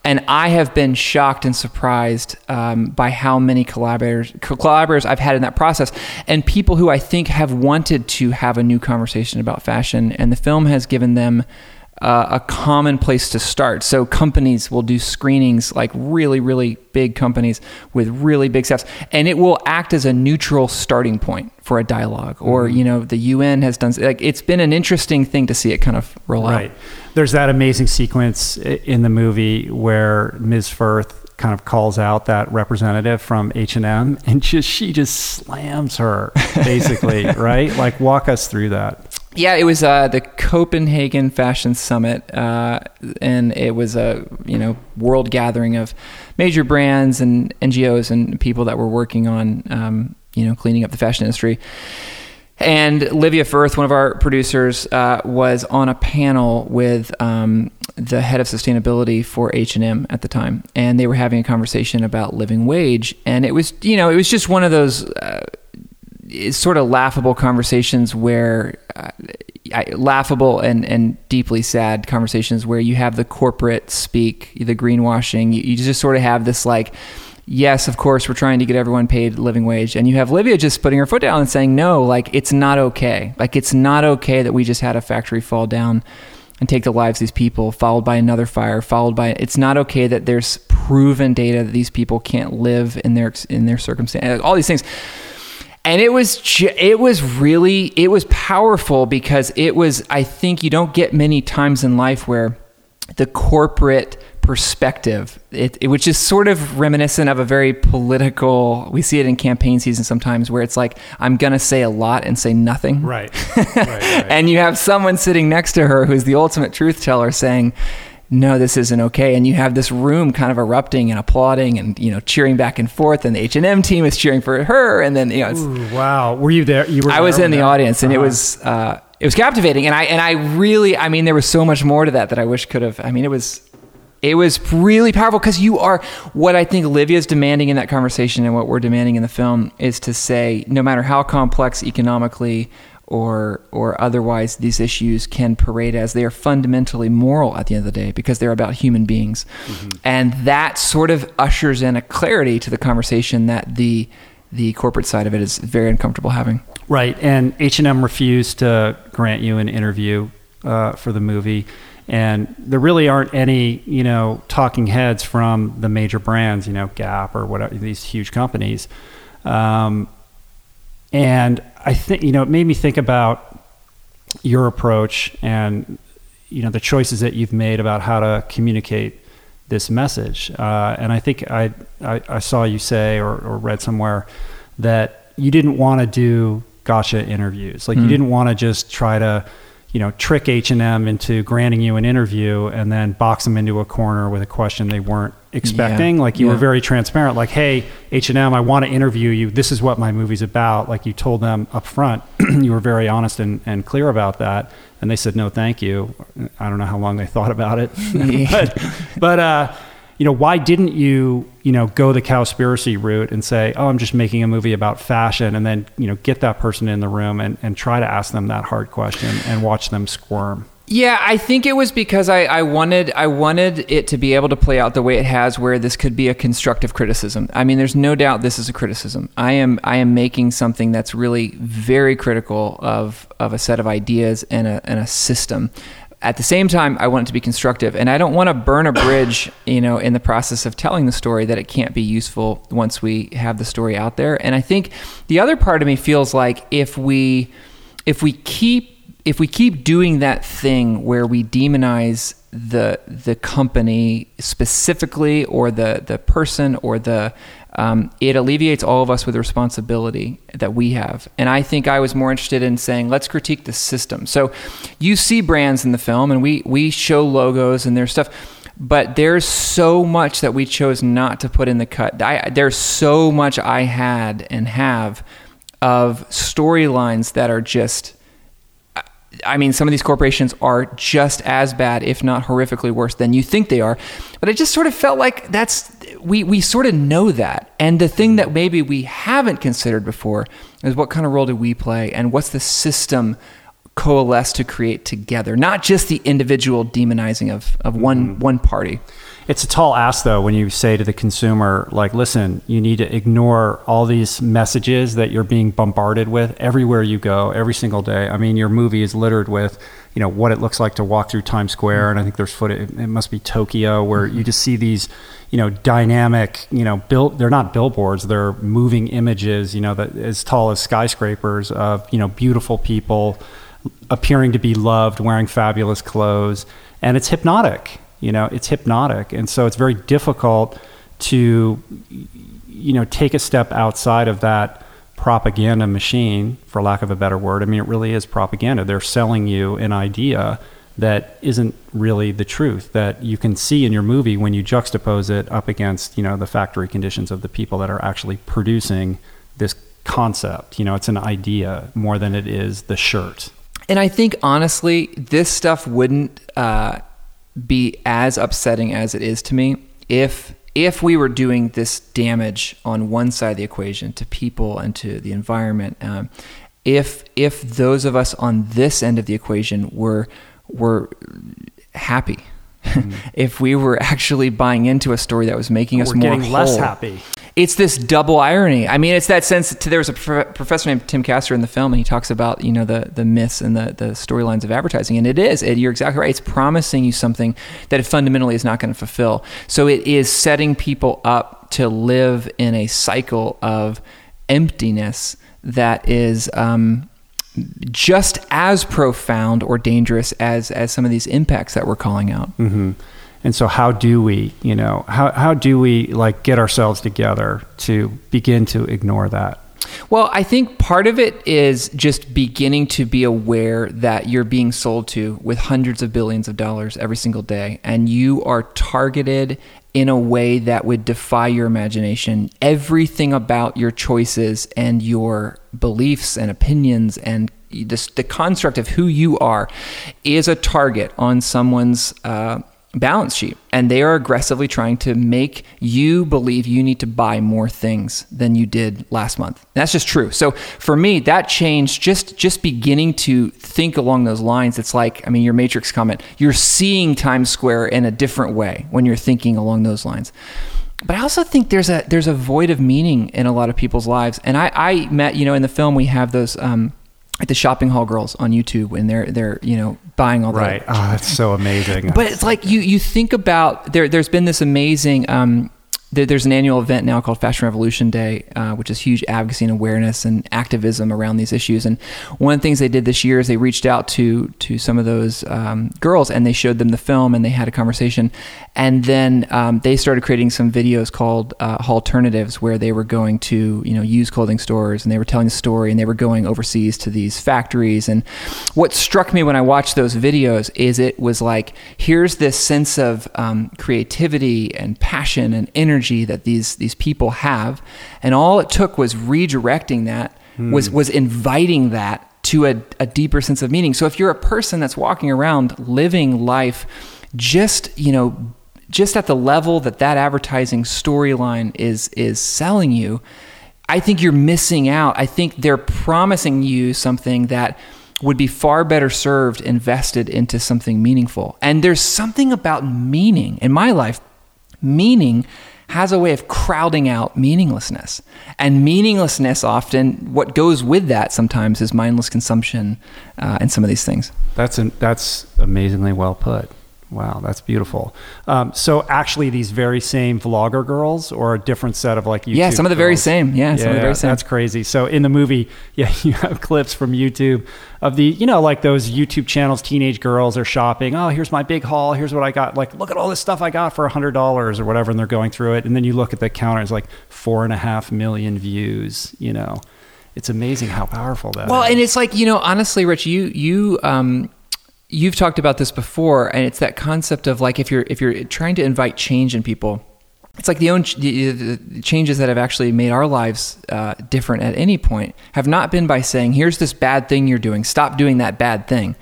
And I have been shocked and surprised um, by how many collaborators collaborators I've had in that process, and people who I think have wanted to have a new conversation about fashion. And the film has given them uh, a common place to start. So companies will do screenings, like really, really big companies with really big staffs, and it will act as a neutral starting point for a dialogue. Or you know, the UN has done like it's been an interesting thing to see it kind of roll out. Right. There's that amazing sequence in the movie where Ms. Firth kind of calls out that representative from H&M and just she just slams her basically, right? Like walk us through that. Yeah, it was uh, the Copenhagen Fashion Summit, uh, and it was a you know world gathering of major brands and NGOs and people that were working on um, you know cleaning up the fashion industry. And Livia Firth, one of our producers, uh, was on a panel with um, the head of sustainability for H and M at the time, and they were having a conversation about living wage. And it was, you know, it was just one of those uh, sort of laughable conversations where uh, laughable and, and deeply sad conversations where you have the corporate speak, the greenwashing. You, you just sort of have this like, yes, of course, we're trying to get everyone paid living wage, and you have Livia just putting her foot down and saying, no, like it's not okay. Like it's not okay that we just had a factory fall down and take the lives of these people, followed by another fire, followed by it's not okay that there's proven data that these people can't live in their in their circumstance. All these things and it was ju- it was really it was powerful because it was I think you don't get many times in life where the corporate perspective it, it which is sort of reminiscent of a very political we see it in campaign season sometimes where it's like I'm going to say a lot and say nothing Right. right, right. and you have someone sitting next to her who's the ultimate truth teller saying no this isn't okay and you have this room kind of erupting and applauding and you know cheering back and forth and the H&M team is cheering for her and then you know it's, Ooh, wow. Were you there? You were I was in the that- audience and it Uh-huh. was uh, it was captivating and I and I really I mean there was so much more to that that I wish could have I mean it was it was really powerful because you are what I think Olivia's demanding in that conversation and what we're demanding in the film is to say no matter how complex economically or or otherwise these issues can parade as they are fundamentally moral at the end of the day because they're about human beings. Mm-hmm. and that sort of ushers in a clarity to the conversation that the the corporate side of it is very uncomfortable having. Right. And h&m refused to grant you an interview uh, for the movie. And there really aren't any you know talking heads from the major brands you know gap or whatever these huge companies. Um, and I think you know it made me think about your approach and you know the choices that you've made about how to communicate this message. Uh, and I think I, I, I saw you say or, or, read somewhere that you didn't want to do gotcha interviews. Like mm. you hmm. didn't want to just try to you know trick H&M into granting you an interview and then box them into a corner with a question they weren't expecting. Yeah. like you yeah. were very transparent like hey H&M I want to interview you. This is what my movie's about. Like you told them up front you were very honest and, and clear about that and they said no thank you. I don't know how long they thought about it. But, but uh you know, why didn't you, you know, go the cowspiracy route and say, oh, I'm just making a movie about fashion and then, you know, get that person in the room and, and try to ask them that hard question and watch them squirm? Yeah, I think it was because I, I wanted I wanted it to be able to play out the way it has, where this could be a constructive criticism. I mean, there's no doubt this is a criticism. I am I am making something that's really very critical of of a set of ideas and a and a system at the same time, I want it to be constructive, and I don't want to burn a bridge, you know, in the process of telling the story that it can't be useful once we have the story out there. And I think the other part of me feels like if we if we keep if we keep doing that thing where we demonize the the company specifically or the the person or the um, it alleviates all of us with responsibility that we have. And I think I was more interested in saying, let's critique the system. So you see brands in the film, and we, we show logos and their stuff, but there's so much that we chose not to put in the cut. I, there's so much I had and have of storylines that are just I mean, some of these corporations are just as bad, if not horrifically worse, than you think they are. But I just sort of felt like that's we we sort of know that. And the thing that maybe we haven't considered before is what kind of role do we play, and what's the system coalesce to create together, not just the individual demonizing of of one mm-hmm. one party. It's a tall ask, though, when you say to the consumer, like, listen, you need to ignore all these messages that you're being bombarded with everywhere you go, every single day. I mean, your movie is littered with, you know, what it looks like to walk through Times Square. And I think there's footage, it must be Tokyo, where you just see these, you know, dynamic, you know, built, they're not billboards, they're moving images, you know, that as tall as skyscrapers of, you know, beautiful people appearing to be loved, wearing fabulous clothes. And it's hypnotic you know, it's hypnotic, and so it's very difficult to, you know, take a step outside of that propaganda machine, for lack of a better word. I mean, it really is propaganda. They're selling you an idea that isn't really the truth that you can see in your movie when you juxtapose it up against you know the factory conditions of the people that are actually producing this concept you know it's an idea more than it is the shirt and i think honestly this stuff wouldn't uh, be as upsetting as it is to me if if we were doing this damage on one side of the equation to people and to the environment, um, if if those of us on this end of the equation were were happy, mm. if we were actually buying into a story that was making us more whole, less happy, it's this double irony. I mean, it's that sense. To, there was a professor named Tim Kasser in the film, and he talks about you know the the myths and the the storylines of advertising, and it is. It, you're exactly right. It's promising you something that it fundamentally is not going to fulfill. So it is setting people up to live in a cycle of emptiness that is. Um, just as profound or dangerous as as some of these impacts that we're calling out. Mm-hmm. And so how do we, you know, how, how do we like get ourselves together to begin to ignore that? Well, I think part of it is just beginning to be aware that you're being sold to with hundreds of billions of dollars every single day, and you are targeted in a way that would defy your imagination. Everything about your choices and your beliefs and opinions and the construct of who you are is a target on someone's uh, balance sheet and they are aggressively trying to make you believe you need to buy more things than you did last month. That's just true. So for me that changed just just beginning to think along those lines. It's like i mean your matrix comment you're seeing times square in a different way when you're thinking along those lines. But I also think there's a there's a void of meaning in a lot of people's lives. And I, I met, you know, in the film we have those um, the shopping haul girls on YouTube and they're they're you know buying all the right. Oh, that's so amazing. But it's like you you think about there. There's been this amazing. Um, there, there's an annual event now called Fashion Revolution Day, uh, which is huge advocacy and awareness and activism around these issues. And one of the things they did this year is they reached out to to some of those um, girls and they showed them the film and they had a conversation. And then um, they started creating some videos called uh, alternatives, where they were going to you know used clothing stores and they were telling the story and they were going overseas to these factories. And what struck me when I watched those videos is it was like here's this sense of um, creativity and passion and energy energy that these these people have, and all it took was redirecting that hmm. was was inviting that to a, a deeper sense of meaning. So if you're a person that's walking around living life just you know just at the level that that advertising storyline is is selling you, I think you're missing out. I think they're promising you something that would be far better served invested into something meaningful. And there's something about meaning in my life. Meaning has a way of crowding out meaninglessness. And meaninglessness often, what goes with that sometimes is mindless consumption uh, and some of these things. That's, an, that's amazingly well put. Wow, that's beautiful. Um, so actually, these very same vlogger girls, or a different set of like YouTube. Yeah, some of the girls. very same. Yeah, some yeah, of the very same. That's crazy. So in the movie, yeah, you have clips from YouTube of the, you know, like those YouTube channels. Teenage girls are shopping. Oh, here's my big haul. Here's what I got. Like, look at all this stuff I got for a hundred dollars or whatever, and they're going through it. And then you look at the counter. It's like four and a half million views. You know, it's amazing how powerful that. Well, is. and it's like you know, honestly, Rich, you you um you've talked about this before, and it's that concept of like if you're if you're trying to invite change in people, it's like the, own, the, the changes that have actually made our lives uh, different at any point have not been by saying, "Here's this bad thing you're doing. Stop doing that bad thing."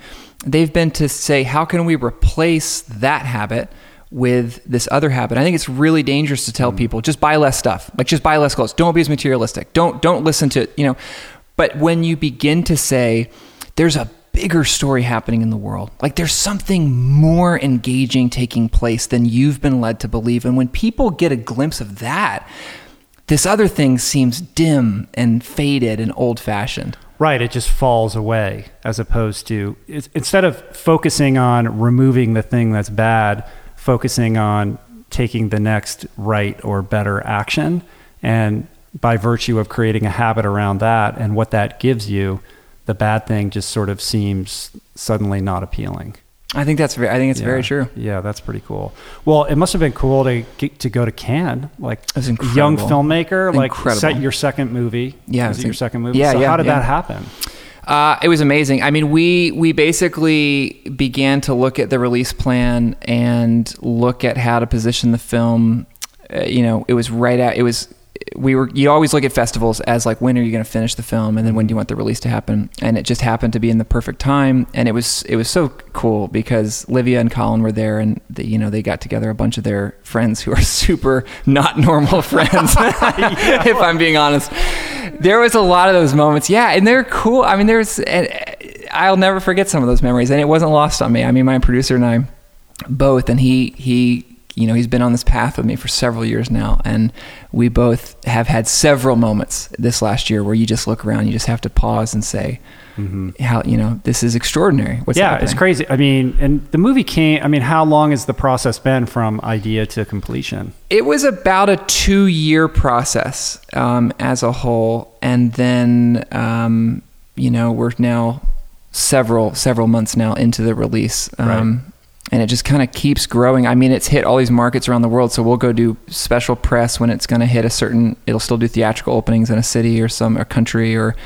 They've been to say, "How can we replace that habit?" with this other habit. I think it's really dangerous to tell mm. people just buy less stuff. Like just buy less clothes. Don't be as materialistic. Don't don't listen to, you know. But when you begin to say there's a bigger story happening in the world. Like there's something more engaging taking place than you've been led to believe. And when people get a glimpse of that, this other thing seems dim and faded and old fashioned. Right, it just falls away as opposed to instead of focusing on removing the thing that's bad, focusing on taking the next right or better action. And by virtue of creating a habit around that and what that gives you, the bad thing just sort of seems suddenly not appealing. I think that's very, I think it's yeah. very true. Yeah, that's pretty cool. Well, it must have been cool to get, to go to Cannes, like young filmmaker, like set your second movie. Yeah, was it your second movie? Yeah, so yeah. How did yeah. that happen? Uh, it was amazing. I mean, we we basically began to look at the release plan and look at how to position the film. Uh, you know, it was right at it was we were you always look at festivals as like when are you going to finish the film and then when do you want the release to happen? And it just happened to be in the perfect time and it was it was so cool because Livia and Colin were there and the, you know they got together a bunch of their friends who are super not normal friends if I'm being honest. There was a lot of those moments. Yeah and they're cool. I mean there's eh, I'll never forget some of those memories and it wasn't lost on me. I mean my producer and I both and he he you know, he's been on this path with me for several years now, and we both have had several moments this last year where you just look around, you just have to pause and say, mm-hmm. "How you know this is extraordinary." What's yeah, happening? it's crazy. I mean, and the movie came. I mean, how long has the process been from idea to completion? It was about a two-year process um, as a whole, and then um, you know we're now several several months now into the release. Um, right and it just kind of keeps growing. I mean, it's hit all these markets around the world, so we'll go do special press when it's going to hit a certain. It'll still do theatrical openings in a city or some a country or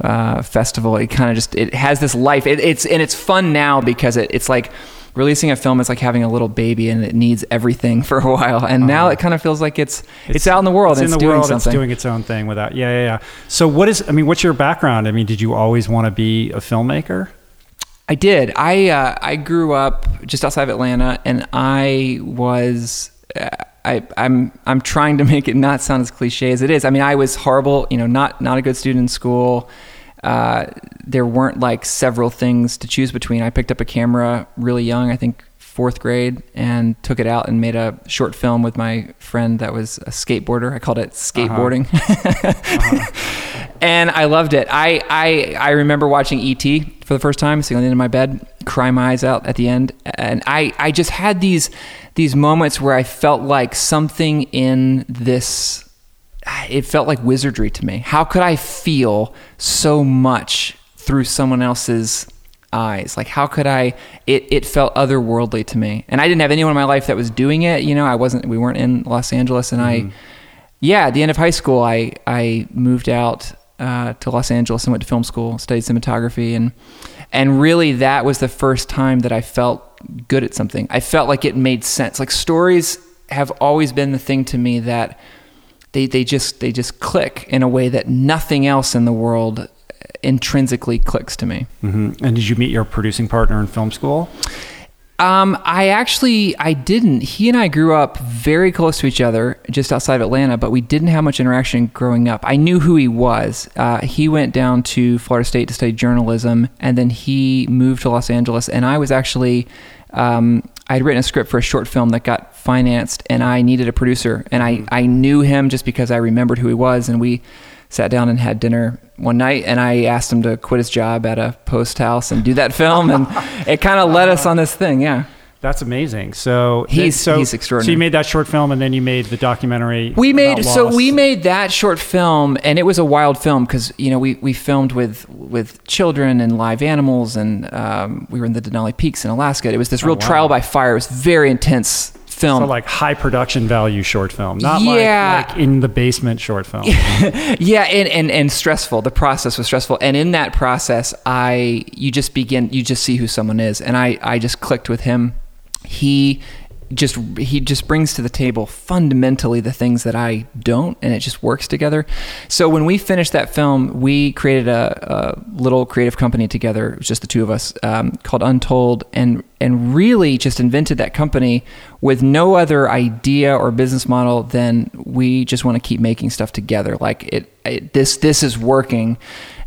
uh, festival. It kind of just it has this life. It, it's and it's fun now because it, it's like releasing a film is like having a little baby and it needs everything for a while. And uh now uh-huh. it kind of feels like it's it's, it's out in the world. It's and in it's the doing world. Something. It's doing its own thing without. Yeah, yeah, yeah. So what is? I mean, what's your background? I mean, did you always want to be a filmmaker? I did. I uh, I grew up just outside of Atlanta, and I was. Uh, I, I'm I'm trying to make it not sound as cliche as it is. I mean, I was horrible. You know, not not a good student in school. Uh, there weren't like several things to choose between. I picked up a camera really young. I think fourth grade and took it out and made a short film with my friend that was a skateboarder. I called it skateboarding. Uh-huh. uh-huh. and I loved it. I, I, I remember watching E.T. for the first time, sitting on the my bed, crying my eyes out at the end. And I, I just had these, these moments where I felt like something in this, it felt like wizardry to me. How could I feel so much through someone else's eyes. Like how could I it it felt otherworldly to me. And I didn't have anyone in my life that was doing it, you know, I wasn't we weren't in Los Angeles and mm-hmm. I yeah, at the end of high school I I moved out uh, to Los Angeles and went to film school, studied cinematography and and really that was the first time that I felt good at something. I felt like it made sense. Like stories have always been the thing to me that they, they just they just click in a way that nothing else in the world intrinsically clicks to me. Mm-hmm. And did you meet your producing partner in film school? Um, I actually I didn't. He and I grew up very close to each other, just outside of Atlanta, but we didn't have much interaction growing up. I knew who he was. Uh, he went down to Florida State to study journalism, and then he moved to Los Angeles. And I was actually um, I had written a script for a short film that got financed, and I needed a producer, and I I knew him just because I remembered who he was, and we sat down and had dinner one night and I asked him to quit his job at a post house and do that film and it kind of led us on this thing yeah that's amazing. So he's so, he's extraordinary. So you made that short film, and then you made the documentary. We made so we made that short film, and it was a wild film because you know we, we filmed with with children and live animals, and um, we were in the Denali Peaks in Alaska. It was this real oh, wow. trial by fire. It was very intense film. So like high production value short film, not yeah. like, like in the basement short film. yeah, and, and and stressful. The process was stressful, and in that process, I you just begin you just see who someone is, and I I just clicked with him. He just he just brings to the table fundamentally the things that I don't, and it just works together. So when we finished that film, we created a, a little creative company together, just the two of us, um, called Untold, and and really just invented that company with no other idea or business model than we just want to keep making stuff together. Like it, it this this is working,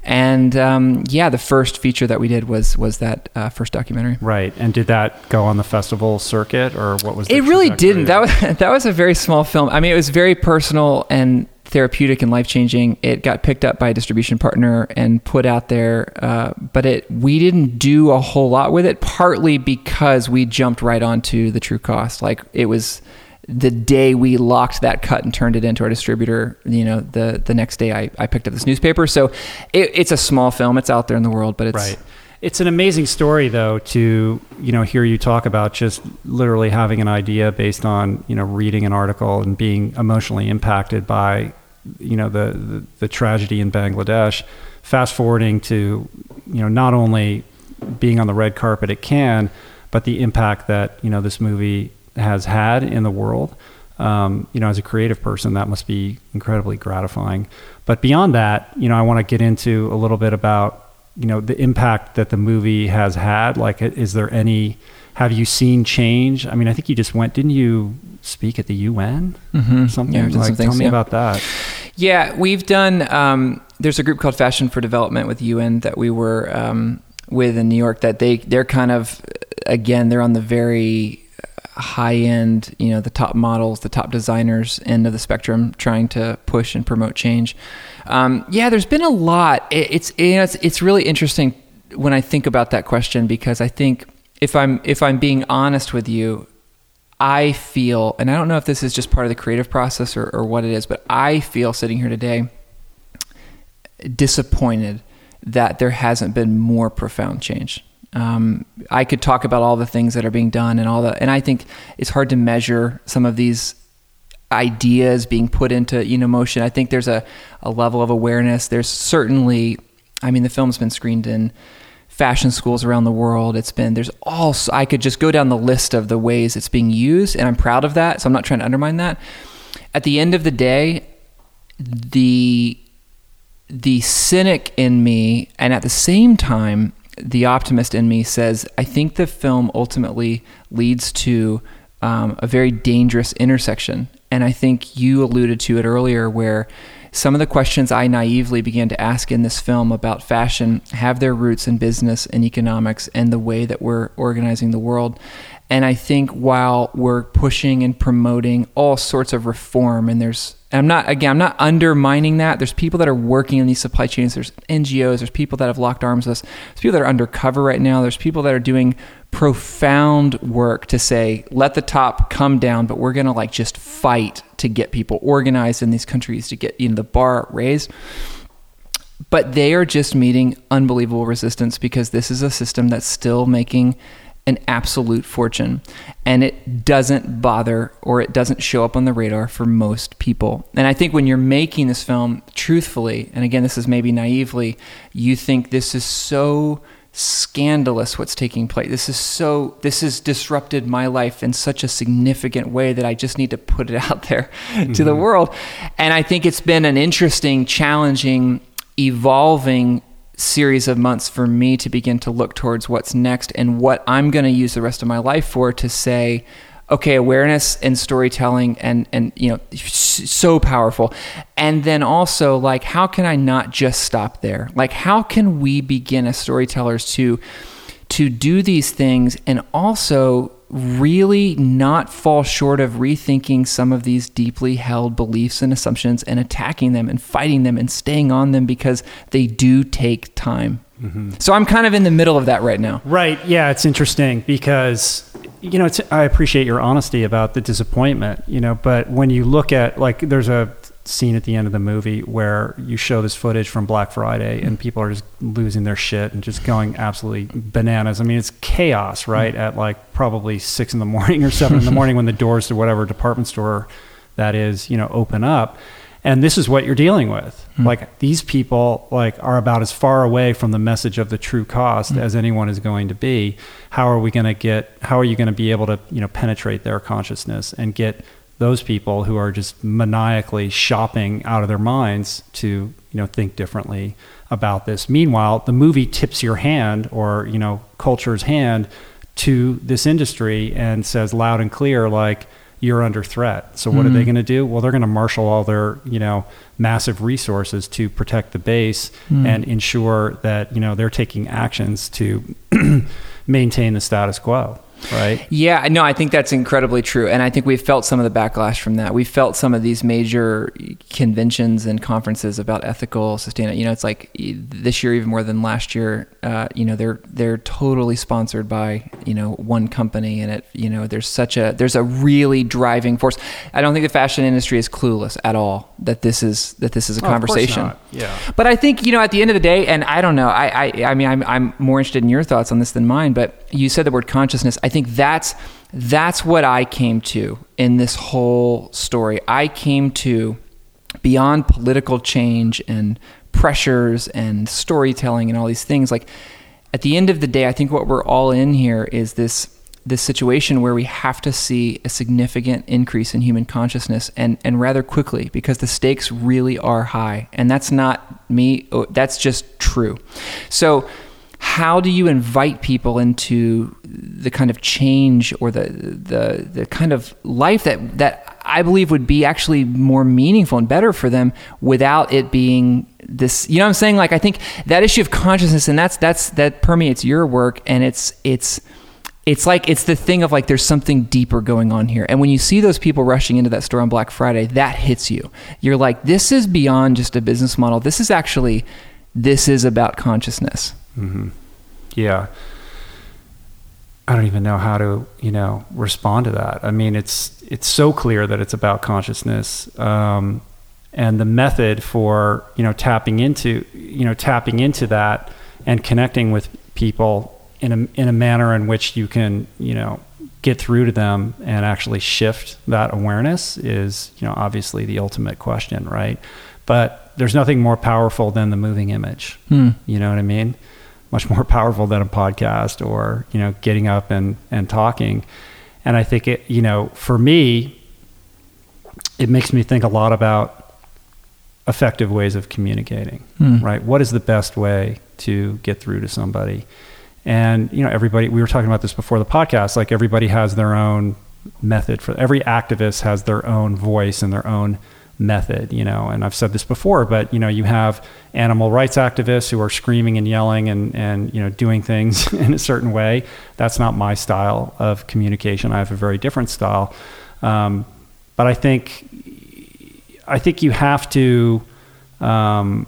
and um, yeah, the first feature that we did was was that uh, first documentary. Right. And did that go on the festival circuit, or what was? it really didn't. That was that was a very small film. I mean, it was very personal and therapeutic and life changing. It got picked up by a distribution partner and put out there, uh, but it we didn't do a whole lot with it. Partly because we jumped right onto the true cost. Like it was the day we locked that cut and turned it into our distributor, you know, the the next day I, I picked up this newspaper. So it, it's a small film. It's out there in the world, but it's right. It's an amazing story, though, to you know hear you talk about just literally having an idea based on you know reading an article and being emotionally impacted by you know the the, the tragedy in Bangladesh. Fast forwarding to you know not only being on the red carpet at Cannes, but the impact that you know this movie has had in the world. Um, you know, as a creative person, that must be incredibly gratifying. But beyond that, you know, I want to get into a little bit about, you know, the impact that the movie has had. Like, is there any, have you seen change? I mean, I think you just went, didn't you speak at the UN mm-hmm. or something? Yeah, like, tell me yeah. about that. Yeah, we've done, um, there's a group called Fashion for Development with UN that we were um, with in New York that they, they're kind of, again, they're on the very, high end, you know, the top models, the top designers end of the spectrum, trying to push and promote change. Um, yeah, there's been a lot. It, it's it's it's really interesting when I think about that question because I think if I'm if I'm being honest with you, I feel, and I don't know if this is just part of the creative process or, or what it is, but I feel sitting here today disappointed that there hasn't been more profound change. Um, I could talk about all the things that are being done and all the, and I think it's hard to measure some of these ideas being put into you know motion. I think there's a, a level of awareness. There's certainly, I mean, the film's been screened in fashion schools around the world. It's been there's all I could just go down the list of the ways it's being used, and I'm proud of that. So I'm not trying to undermine that. At the end of the day, the the cynic in me, and at the same time the optimist in me says I think the film ultimately leads to um, a very dangerous intersection, and I think you alluded to it earlier, where some of the questions I naively began to ask in this film about fashion have their roots in business and economics and the way that we're organizing the world. And I think while we're pushing and promoting all sorts of reform, and there's, and I'm not, again, I'm not undermining that. There's people that are working in these supply chains. There's NGOs. There's people that have locked arms with us. There's people that are undercover right now. There's people that are doing profound work to say, let the top come down, but we're going to like just fight to get people organized in these countries to get, you know, the bar raised but they are just meeting unbelievable resistance because this is a system that's still making an absolute fortune and it doesn't bother or it doesn't show up on the radar for most people. And I think when you're making this film truthfully, and again, this is maybe naively, you think this is so scandalous what's taking place. This is so this has disrupted my life in such a significant way that I just need to put it out there mm-hmm. to the mm-hmm. world. And I think it's been an interesting, challenging, evolving series of months for me to begin to look towards what's next and what I'm going to use the rest of my life for to say, okay, awareness and storytelling and and you know so powerful. And then also like how can I not just stop there? Like how can we begin as storytellers to to do these things and also really not fall short of rethinking some of these deeply held beliefs and assumptions and attacking them and fighting them and staying on them because they do take time. Mm-hmm. So I'm kind of in the middle of that right now. Right. Yeah. It's interesting because, you know, I appreciate your honesty about the disappointment, you know, but when you look at, like, there's a scene at the end of the movie where you show this footage from Black Friday and people are just losing their shit and just going absolutely bananas. I mean, it's chaos, right? At like probably six in the morning or seven in the morning when the doors to whatever department store that is, you know, open up. And this is what you're dealing with. Mm. Like these people like are about as far away from the message of the true cost mm. as anyone is going to be. How are we going to get how are you going to be able to, you know, penetrate their consciousness and get those people who are just maniacally shopping out of their minds to you know think differently about this. Meanwhile, the movie tips your hand or you know culture's hand to this industry and says loud and clear like you're under threat. So what mm-hmm. are they mm-hmm. going to do? Well, they're going to marshal all their, you know, massive resources to protect the base mm. and ensure that, you know, they're taking actions to maintain the status quo right? Yeah, no, I think that's incredibly true. And I think we've felt some of the backlash from that. We've felt some of these major conventions and conferences about ethical sustainability. You know, it's like this year, even more than last year, uh, you know, they're, they're totally sponsored by, you know, one company. And it, you know, there's such a, there's a really driving force. I don't think the fashion industry is clueless at all that this is, that this is a oh, conversation. Yeah. But I think, you know, at the end of the day, and I don't know, I, I, I mean, I'm, I'm more interested in your thoughts on this than mine, but you said the word consciousness. I think that's that's what I came to in this whole story. I came to beyond political change and pressures and storytelling and all these things like at the end of the day I think what we're all in here is this this situation where we have to see a significant increase in human consciousness and and rather quickly because the stakes really are high and that's not me oh, that's just true. So how do you invite people into the kind of change or the the the kind of life that that I believe would be actually more meaningful and better for them without it being this you know what I'm saying? Like I think that issue of consciousness and that's that's that permeates your work and it's it's it's like it's the thing of like there's something deeper going on here. And when you see those people rushing into that store on black friday that hits you. You're like this is beyond just a business model. This is actually this is about consciousness Mm-hmm. Yeah. I don't even know how to, you know, respond to that. I mean, it's it's so clear that it's about consciousness, um, and the method for you know tapping into you know tapping into that and connecting with people in a in a manner in which you can you know get through to them and actually shift that awareness is you know obviously the ultimate question, right? But there's nothing more powerful than the moving image. Hmm. You know what I mean? Much more powerful than a podcast or you know getting up and and talking and i think it you know for me it makes me think a lot about effective ways of communicating mm. right what is the best way to get through to somebody. And you know, everybody. We were talking about this before the podcast. Like everybody has their own method for every activist has their own voice and their own method, you know, and I've said this before, but you know, you have animal rights activists who are screaming and yelling and, and you know, doing things in a certain way. That's not my style of communication. I have a very different style. Um, but I think, I think you have to, um,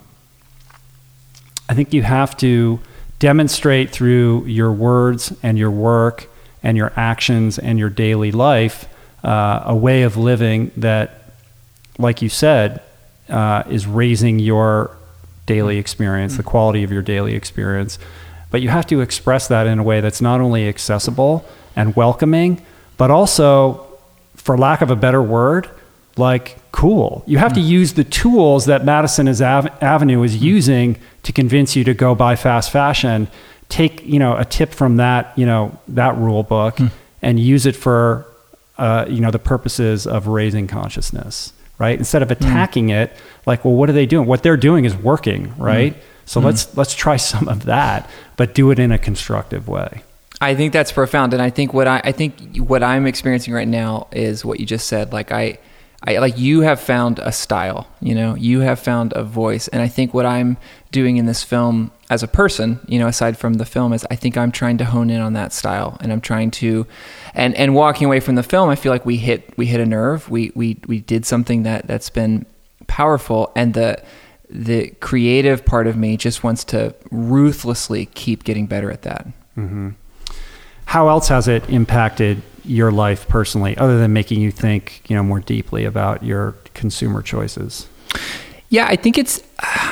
I think you have to demonstrate through your words and your work and your actions and your daily life uh, a way of living that like you said, uh, is raising your daily experience, mm-hmm. the quality of your daily experience. But you have to express that in a way that's not only accessible and welcoming, but also, for lack of a better word, like cool. You have mm-hmm. to use the tools that Madison Ave- Avenue is mm-hmm. using to convince you to go buy fast fashion. Take you know a tip from that you know that rule book mm. and use it for uh, you know the purposes of raising consciousness right? Instead of hmm. attacking mm. it, like, well, what are they doing? What they're doing is working, right? Mm. So mm. let's let's try some of that, but do it in a constructive way. I think that's profound, and I think what I, I think what I'm experiencing right now is what you just said. Like I, I like you have found a style, you know, you have found a voice, and I think what I'm doing in this film as a person, you know, aside from the film, is I think I'm trying to hone in on that style, and I'm trying to, and and walking away from the film, I feel like we hit we hit a nerve, we we we did something that that's been powerful, and the the creative part of me just wants to ruthlessly keep getting better at that. Mm-hmm. How else has it impacted your life personally, other than making you think, you know, more deeply about your consumer choices? Yeah, I think it's.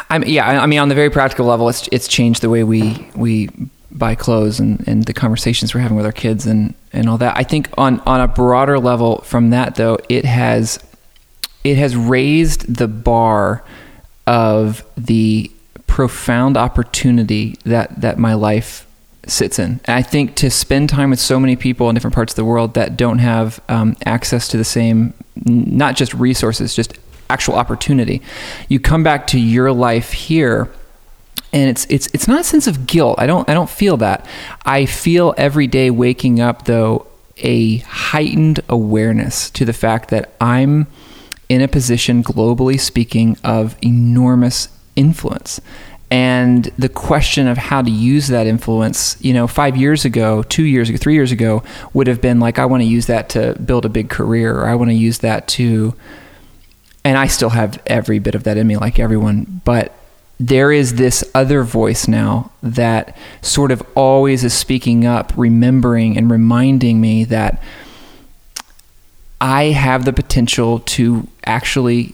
I mean, yeah, I mean, on the very practical level, it's it's changed the way we we buy clothes and, and the conversations we're having with our kids and and all that. I think on on a broader level from that though, it has it has raised the bar of the profound opportunity that that my life sits in. I think to spend time with so many people in different parts of the world that don't have um, access to the same, not just resources, just actual opportunity, you come back to your life here. And it's it's it's not a sense of guilt. I don't I don't feel that. I feel every day waking up though a heightened awareness to the fact that I'm in a position globally speaking of enormous influence and the question of how to use that influence you know five years ago two years ago three years ago would have been like i want to use that to build a big career or i want to use that to and i still have every bit of that in me like everyone but there is this other voice now that sort of always is speaking up remembering and reminding me that i have the potential to actually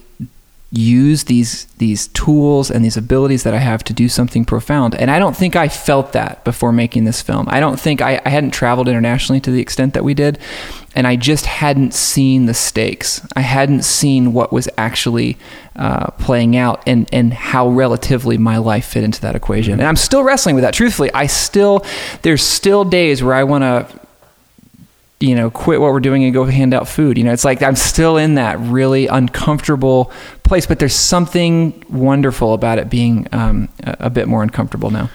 use these these tools and these abilities that I have to do something profound. And I don't think I felt that before making this film. I don't think I, I hadn't traveled internationally to the extent that we did, and I just hadn't seen the stakes. I hadn't seen what was actually uh, playing out and and how relatively my life fit into that equation. And I'm still wrestling with that. Truthfully, I still there's still days where I want to you know, quit what we're doing and go hand out food. You know, it's like I'm still in that really uncomfortable place, but there's something wonderful about it being um, a, a bit more uncomfortable now.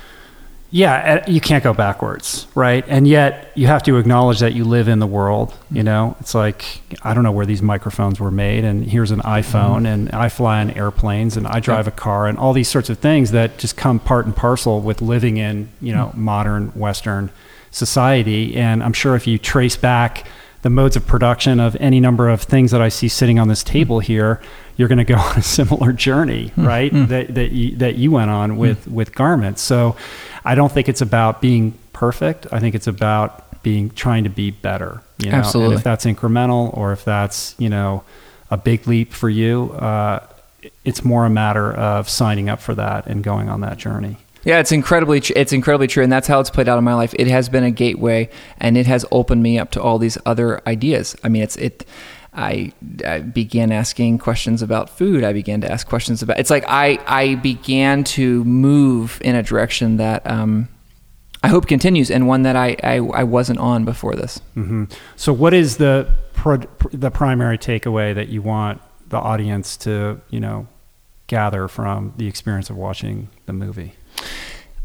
Yeah, you can't go backwards, right? And yet you have to acknowledge that you live in the world. You know, it's like I don't know where these microphones were made, and here's an iPhone, mm-hmm. and I fly on airplanes, and I drive a car, and all these sorts of things that just come part and parcel with living in you know mm-hmm. modern Western society. And I'm sure if you trace back the modes of production of any number of things that I see sitting on this table here, you're going to go on a similar journey, mm right? mm That that you, that you went on with mm with garments. So I don't think it's about being perfect. I think it's about being trying to be better. You know? Absolutely. And if that's incremental or if that's you know a big leap for you, uh, it's more a matter of signing up for that and going on that journey. Yeah, it's incredibly tr- it's incredibly true, and that's how it's played out in my life. It has been a gateway, and it has opened me up to all these other ideas. I mean, it's it. I, I began asking questions about food. I began to ask questions about. It's like I I began to move in a direction that um, I hope continues, and one that I I, I wasn't on before this. Mm-hmm. So, what is the pro- the primary takeaway that you want the audience to you know gather from the experience of watching the movie?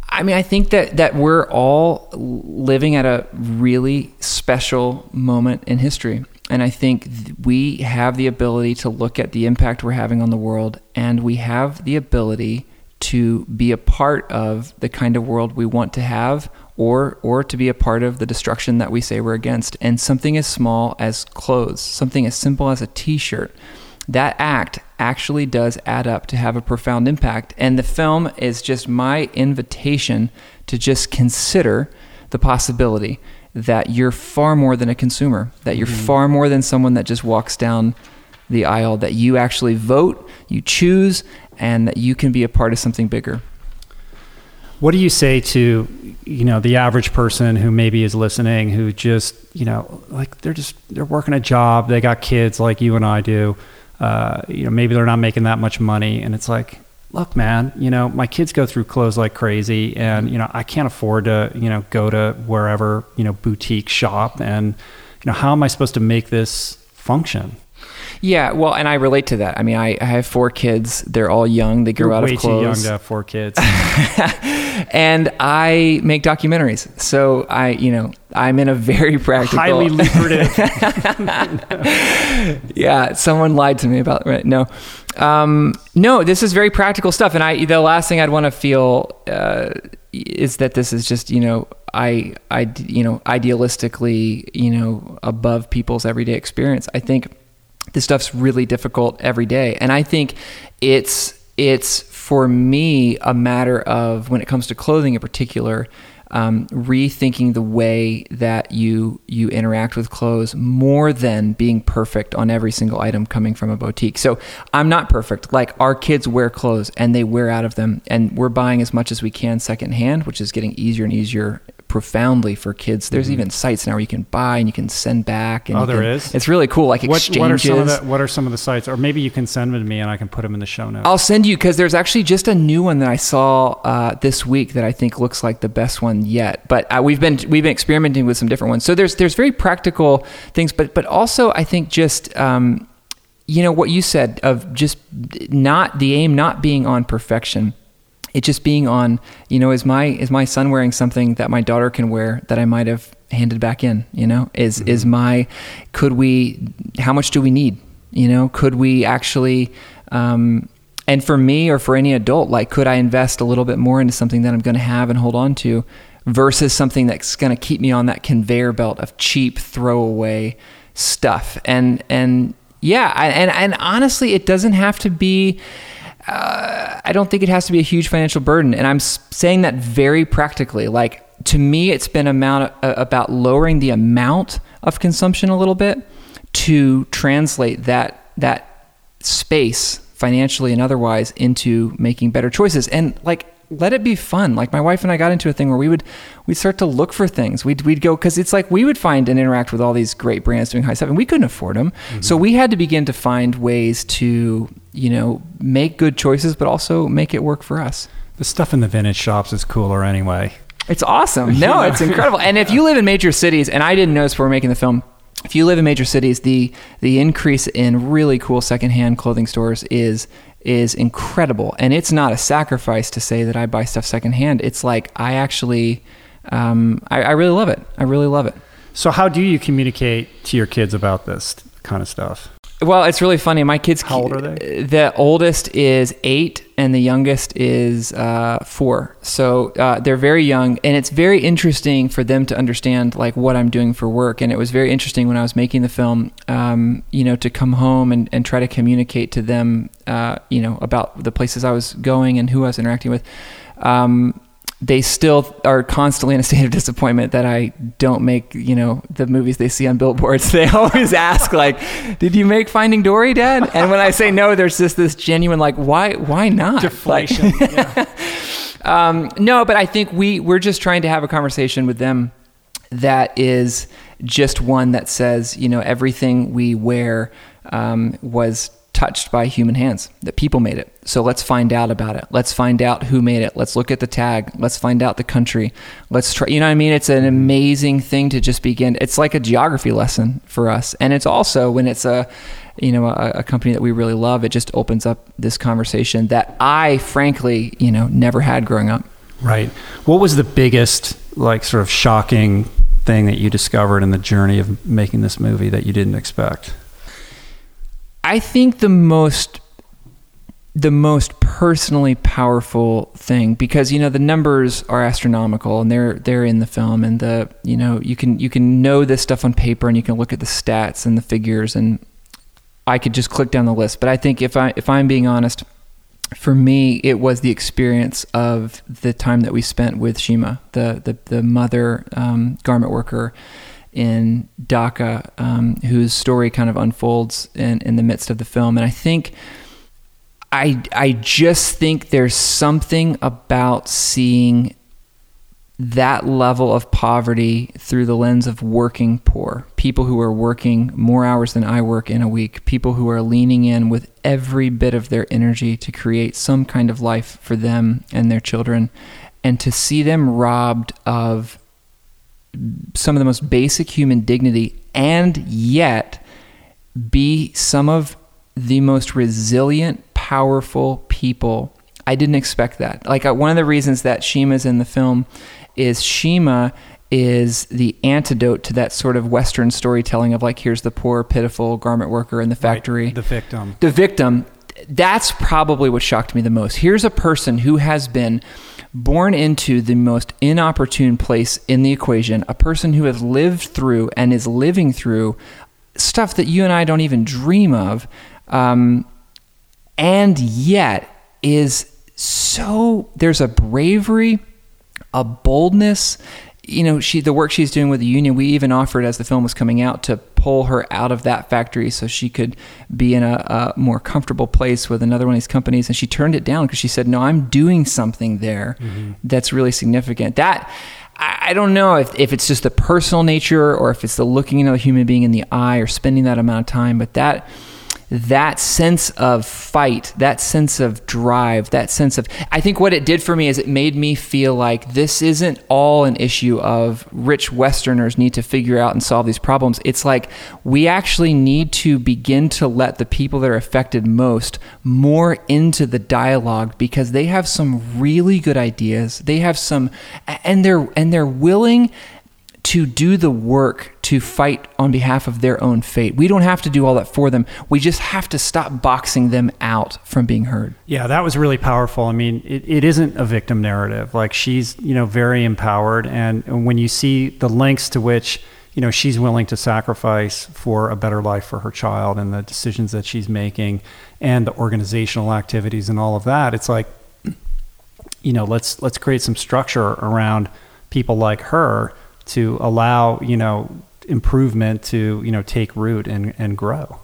I mean, I think that that we're all living at a really special moment in history. And I think we have the ability to look at the impact we're having on the world, and we have the ability to be a part of the kind of world we want to have or or to be a part of the destruction that we say we're against and something as small as clothes something as simple as a t-shirt that act actually does add up to have a profound impact and the film is just my invitation to just consider the possibility that you're far more than a consumer that you're mm-hmm. far more than someone that just walks down the aisle that you actually vote you choose and that you can be a part of something bigger. What do you say to, you know, the average person who maybe is listening who just, you know, like they're just they're working a job, they got kids like you and I do. Uh, you know, maybe they're not making that much money. And it's like, look, man, you know, my kids go through clothes like crazy. And, you know, I can't afford to, you know, go to wherever, you know, boutique shop. And, you know, how am I supposed to make this function? Yeah, well, and I relate to that. I mean, I, I have four kids. They're all young. They grow You're out of clothes. Way too young to have four kids. and I make documentaries. So I, you know, I'm in a very practical, highly lucrative. yeah, someone lied to me about right. No, um, no, this is very practical stuff. And I, the last thing I'd want to feel uh, is that this is just, you know, I, I, you know, idealistically, you know, above people's everyday experience. I think this stuff's really difficult every day. And I think it's it's for me a matter of when it comes to clothing in particular, um, rethinking the way that you you interact with clothes more than being perfect on every single item coming from a boutique. So I'm not perfect. Like our kids wear clothes and they wear out of them, and we're buying as much as we can secondhand, which is getting easier and easier profoundly for kids. There's mm-hmm. even sites now where you can buy and you can send back. And oh, there can, is. It's really cool. Like what, exchanges. What are, some of the, what are some of the sites? Or maybe you can send them to me and I can put them in the show notes. I'll send you because there's actually just a new one that I saw uh, this week that I think looks like the best one yet. But uh, we've been we've been experimenting with some different ones. So there's there's very practical things, but but also I think just. Um, you know what you said of just not the aim not being on perfection it just being on, you know, is my is my son wearing something that my daughter can wear that I might have handed back in, you know? Is mm-hmm. is my could we how much do we need? You know, could we actually um, and for me or for any adult, like could I invest a little bit more into something that I'm going to have and hold on to versus something that's going to keep me on that conveyor belt of cheap throwaway stuff. And and yeah, and and honestly, it doesn't have to be uh, I don't think it has to be a huge financial burden. And I'm saying that very practically. Like to me, it's been amount uh, about lowering the amount of consumption a little bit to translate that that space financially and otherwise into making better choices. And like let it be fun. Like my wife and I got into a thing where we would we'd start to look for things. We'd we'd go because it's like we would find and interact with all these great brands doing high stuff, and we couldn't afford them. Mm-hmm. So we had to begin to find ways to you know make good choices, but also make it work for us. The stuff in the vintage shops is cooler anyway. It's awesome. No, it's incredible. And if you live in major cities, and I didn't notice before making the film, if you live in major cities, the the increase in really cool secondhand clothing stores is is incredible. And it's not a sacrifice to say that I buy stuff secondhand. It's like I actually, um, I, I really love it. I really love it. So, how do you communicate to your kids about this kind of stuff? Well, it's really funny. My kids. How old are they? The oldest is eight, and the youngest is uh, four. So uh, they're very young, and it's very interesting for them to understand like what I'm doing for work. And it was very interesting when I was making the film, um, you know, to come home and, and try to communicate to them, uh, you know, about the places I was going and who I was interacting with. Um, they still are constantly in a state of disappointment that I don't make, you know, the movies they see on billboards. They always ask, like, "Did you make Finding Dory, Dad?" And when I say no, there's just this genuine, like, "Why? Why not?" Deflation. Like, yeah. um, no, but I think we we're just trying to have a conversation with them that is just one that says, you know, everything we wear um, was touched by human hands, that people made it. So let's find out about it. Let's find out who made it. Let's look at the tag. Let's find out the country. Let's try, you know what I mean? It's an mm-hmm. amazing thing to just begin. It's like a geography lesson for us. And it's also when it's a, you know, a, a company that we really love, it just opens up this conversation that I frankly, you know, never had growing up. Right. What was the biggest, like, sort of shocking thing that you discovered in the journey of making this movie that you didn't expect? I think the most the most personally powerful thing because you know the numbers are astronomical and they're they're in the film and the you know you can you can know this stuff on paper and you can look at the stats and the figures and I could just click down the list. But I think if I if I'm being honest for me it was the experience of the time that we spent with Shima the the, the mother um, garment worker in Dhaka um, whose story kind of unfolds in in the midst of the film. And I think I I just think there's something about seeing that level of poverty through the lens of working poor, people who are working more hours than I work in a week, people who are leaning in with every bit of their energy to create some kind of life for them and their children, and to see them robbed of some of the most basic human dignity and yet be some of the most resilient powerful people. I didn't expect that. Like uh, one of the reasons that Shima's in the film is Shima is the antidote to that sort of Western storytelling of like, here's the poor, pitiful garment worker in the factory. Right, the victim. The victim. That's probably what shocked me the most. Here's a person who has been born into the most inopportune place in the equation, a person who has lived through and is living through stuff that you and I don't even dream of. Um, and yet is so there's a bravery, a boldness. You know, she the work she's doing with the union. We even offered as the film was coming out to pull her out of that factory so she could be in a, a more comfortable place with another one of these companies. And she turned it down because she said, "No, I'm doing something there mm-hmm. that's really significant." That I don't know if, if it's just the personal nature or if it's the looking another human being in the eye or spending that amount of time, but that that sense of fight, that sense of drive, that sense of. I think what it did for me is it made me feel like this isn't all an issue of rich Westerners need to figure out and solve these problems. It's like we actually need to begin to let the people that are affected most more into the dialogue because they have some really good ideas. They have some, and they're and they're willing to do the work to fight on behalf of their own fate. We don't have to do all that for them. We just have to stop boxing them out from being heard. Yeah, that was really powerful. I mean, it, it isn't a victim narrative. Like she's, you know, very empowered. And when you see the lengths to which, you know, she's willing to sacrifice for a better life for her child and the decisions that she's making and the organizational activities and all of that, it's like, you know, let's let's create some structure around people like her to allow you know improvement to you know take root and and grow.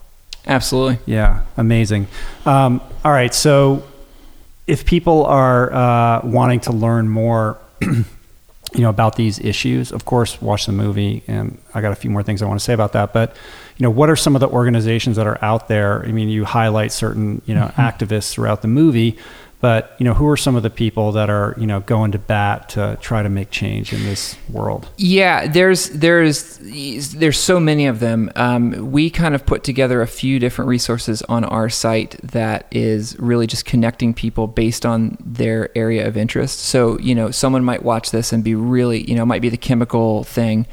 Absolutely. Yeah, amazing. Um, all right, so if people are uh, wanting to learn more. you know about these issues of course watch the movie and i got a few more things i want to say about that but you know what are some of the organizations that are out there i mean you highlight certain you know mm-hmm. activists throughout the movie but you know, who are some of the people that are you know going to bat to try to make change in this world? Yeah, there's there's there's so many of them. Um, we kind of put together a few different resources on our site that is really just connecting people based on their area of interest. So you know, someone might watch this and be really you know might be the chemical thing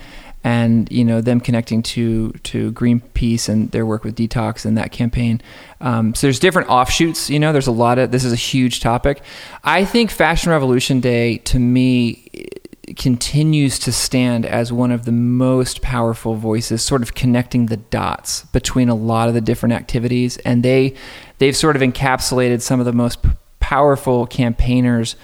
and you know them connecting to to Greenpeace and their work with detox and that campaign. Um, so there's different offshoots. You know, there's a lot of this is a huge topic. I think Fashion Revolution Day to me continues to stand as one of the most powerful voices sort of connecting the dots between a lot of the different activities and they they've sort of encapsulated some of the most powerful campaigners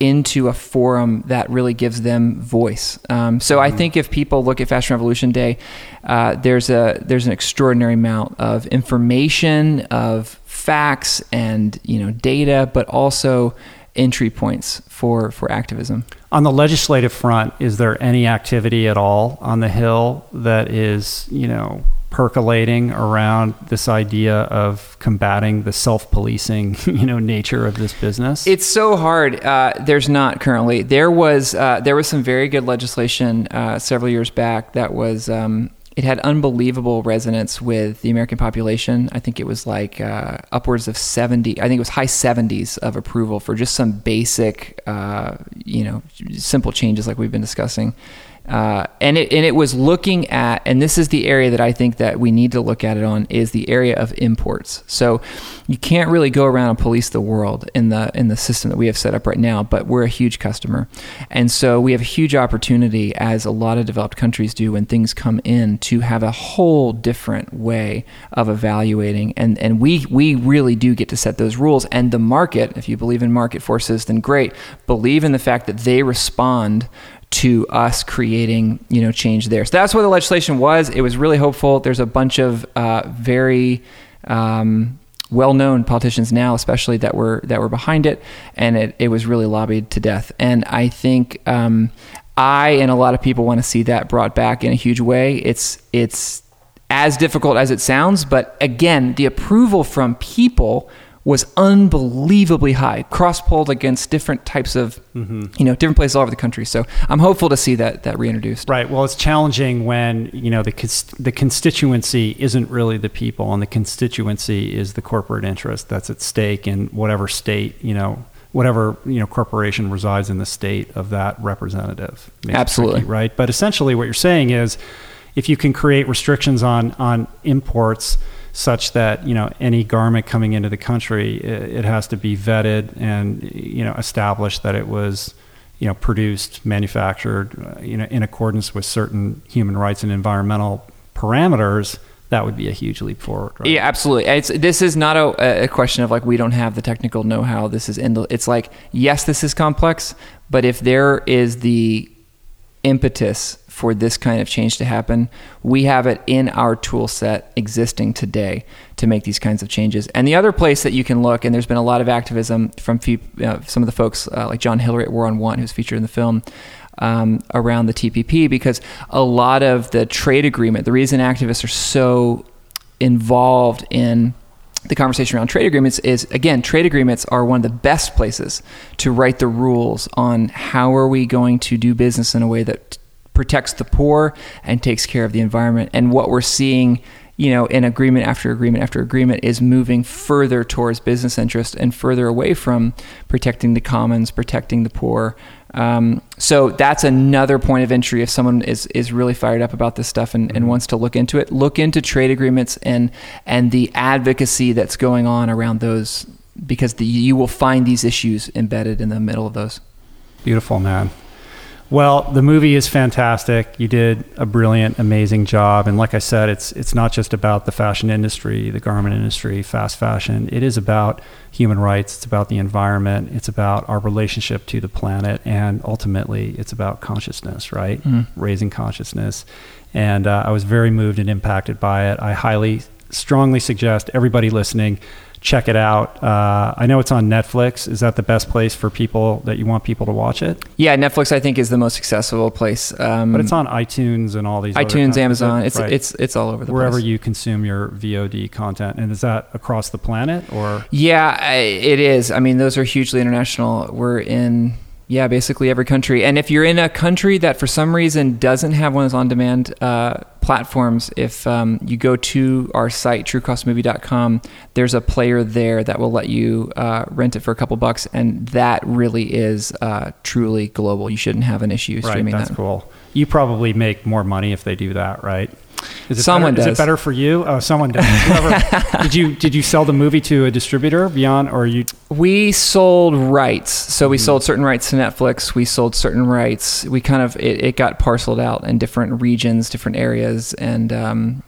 into a forum that really gives them voice. Um, so I mm-hmm. think if people look at Fashion Revolution Day, uh, there's a there's an extraordinary amount of information, of facts, and you know data, but also entry points for for activism. On the legislative front, is there any activity at all on the Hill that is you know percolating around this idea of combating the self-policing you know nature of this business it's so hard uh, there's not currently there was uh, there was some very good legislation uh, several years back that was um, it had unbelievable resonance with the American population. I think it was like uh, upwards of 70, I think it was high 70s of approval for just some basic, uh, you know, simple changes like we've been discussing. Uh, and it and it was looking at, and this is the area that I think that we need to look at it on is the area of imports. So you can't really go around and police the world in the in the system that we have set up right now, but we're a huge customer, and so we have a huge opportunity, as a lot of developed countries do, when things come in, to have a whole different way of evaluating, and and we we really do get to set those rules, and the market, if you believe in market forces, then great, believe in the fact that they respond to us creating you know change there. So that's what the legislation was. It was really hopeful. There's a bunch of uh, very um, well-known politicians now, especially that were that were behind it, and it, it was really lobbied to death. And I think um, I and a lot of people want to see that brought back in a huge way. It's it's as difficult as it sounds, but again, the approval from people was unbelievably high, cross polled against different types of, mm-hmm. you know, different places all over the country. So I'm hopeful to see that that reintroduced. Right. Well, it's challenging when you know the the constituency isn't really the people, and the constituency is the corporate interest that's at stake in whatever state you know whatever you know corporation resides in the state of that representative. Absolutely. Tricky, right. But essentially, what you're saying is, if you can create restrictions on on imports such that you know any garment coming into the country it, it, has to be vetted and you know established that it was you know produced manufactured uh, you know in accordance with certain human rights and environmental parameters that would be a huge leap forward right? yeah absolutely it's, this is not a, a, question of like we don't have the technical know-how this is it's like yes this is complex but if there is the impetus for this kind of change to happen. We have it in our tool set existing today to make these kinds of changes. And the other place that you can look, and there's been a lot of activism from some of the folks uh, like John Hilary at War on Want, who's featured in the film. Um, around the TPP, because a lot of the trade agreement, the reason activists are so involved in the conversation around trade agreements is again trade agreements are one of the best places to write the rules on how are we going to do business in a way that protects the poor and takes care of the environment. And what we're seeing, you know, in agreement after agreement after agreement is moving further towards business interest and further away from protecting the commons, protecting the poor. Um, so that's another point of entry if someone is, is really fired up about this stuff and, and mm-hmm. wants to look into it. Look into trade agreements and and the advocacy that's going on around those because the, you will find these issues embedded in the middle of those. Beautiful, man. Well, the movie is fantastic. You did a brilliant, amazing job, and like I said, it's it's not just about the fashion industry, the garment industry, fast fashion. It is about human rights. It's about the environment. It's about our relationship to the planet, and ultimately, it's about consciousness, right? Mm. Raising consciousness. And uh, I was very moved and impacted by it. I highly, strongly suggest everybody listening check it out. Uh, I know it's on Netflix. Is that the best place for people that you want people to watch it? Yeah, Netflix I think is the most accessible place. Um, but it's on iTunes and all these. iTunes, Amazon. It's right. it's it's all over the place. wherever place. you consume your VOD content. And is that across the planet or? Yeah, it is. I mean, those are hugely international. We're in yeah, basically every country. And if you're in a country that for some reason doesn't have one of those on-demand uh, platforms, if um, you go to our site truecostmovie.com, there's a player there that will let you uh, rent it for a couple bucks, and that really is uh, truly global. You shouldn't have an issue streaming that. right, that's that. cool. You probably make more money if they do that, right? Is it someone better, does. Is it better for you? Oh, someone does. Whoever, did you did you sell the movie to a distributor beyond, or you? We sold rights. So we mm sold certain rights to Netflix. We sold certain rights. We kind of it, it got parceled out in different regions, different areas, and um,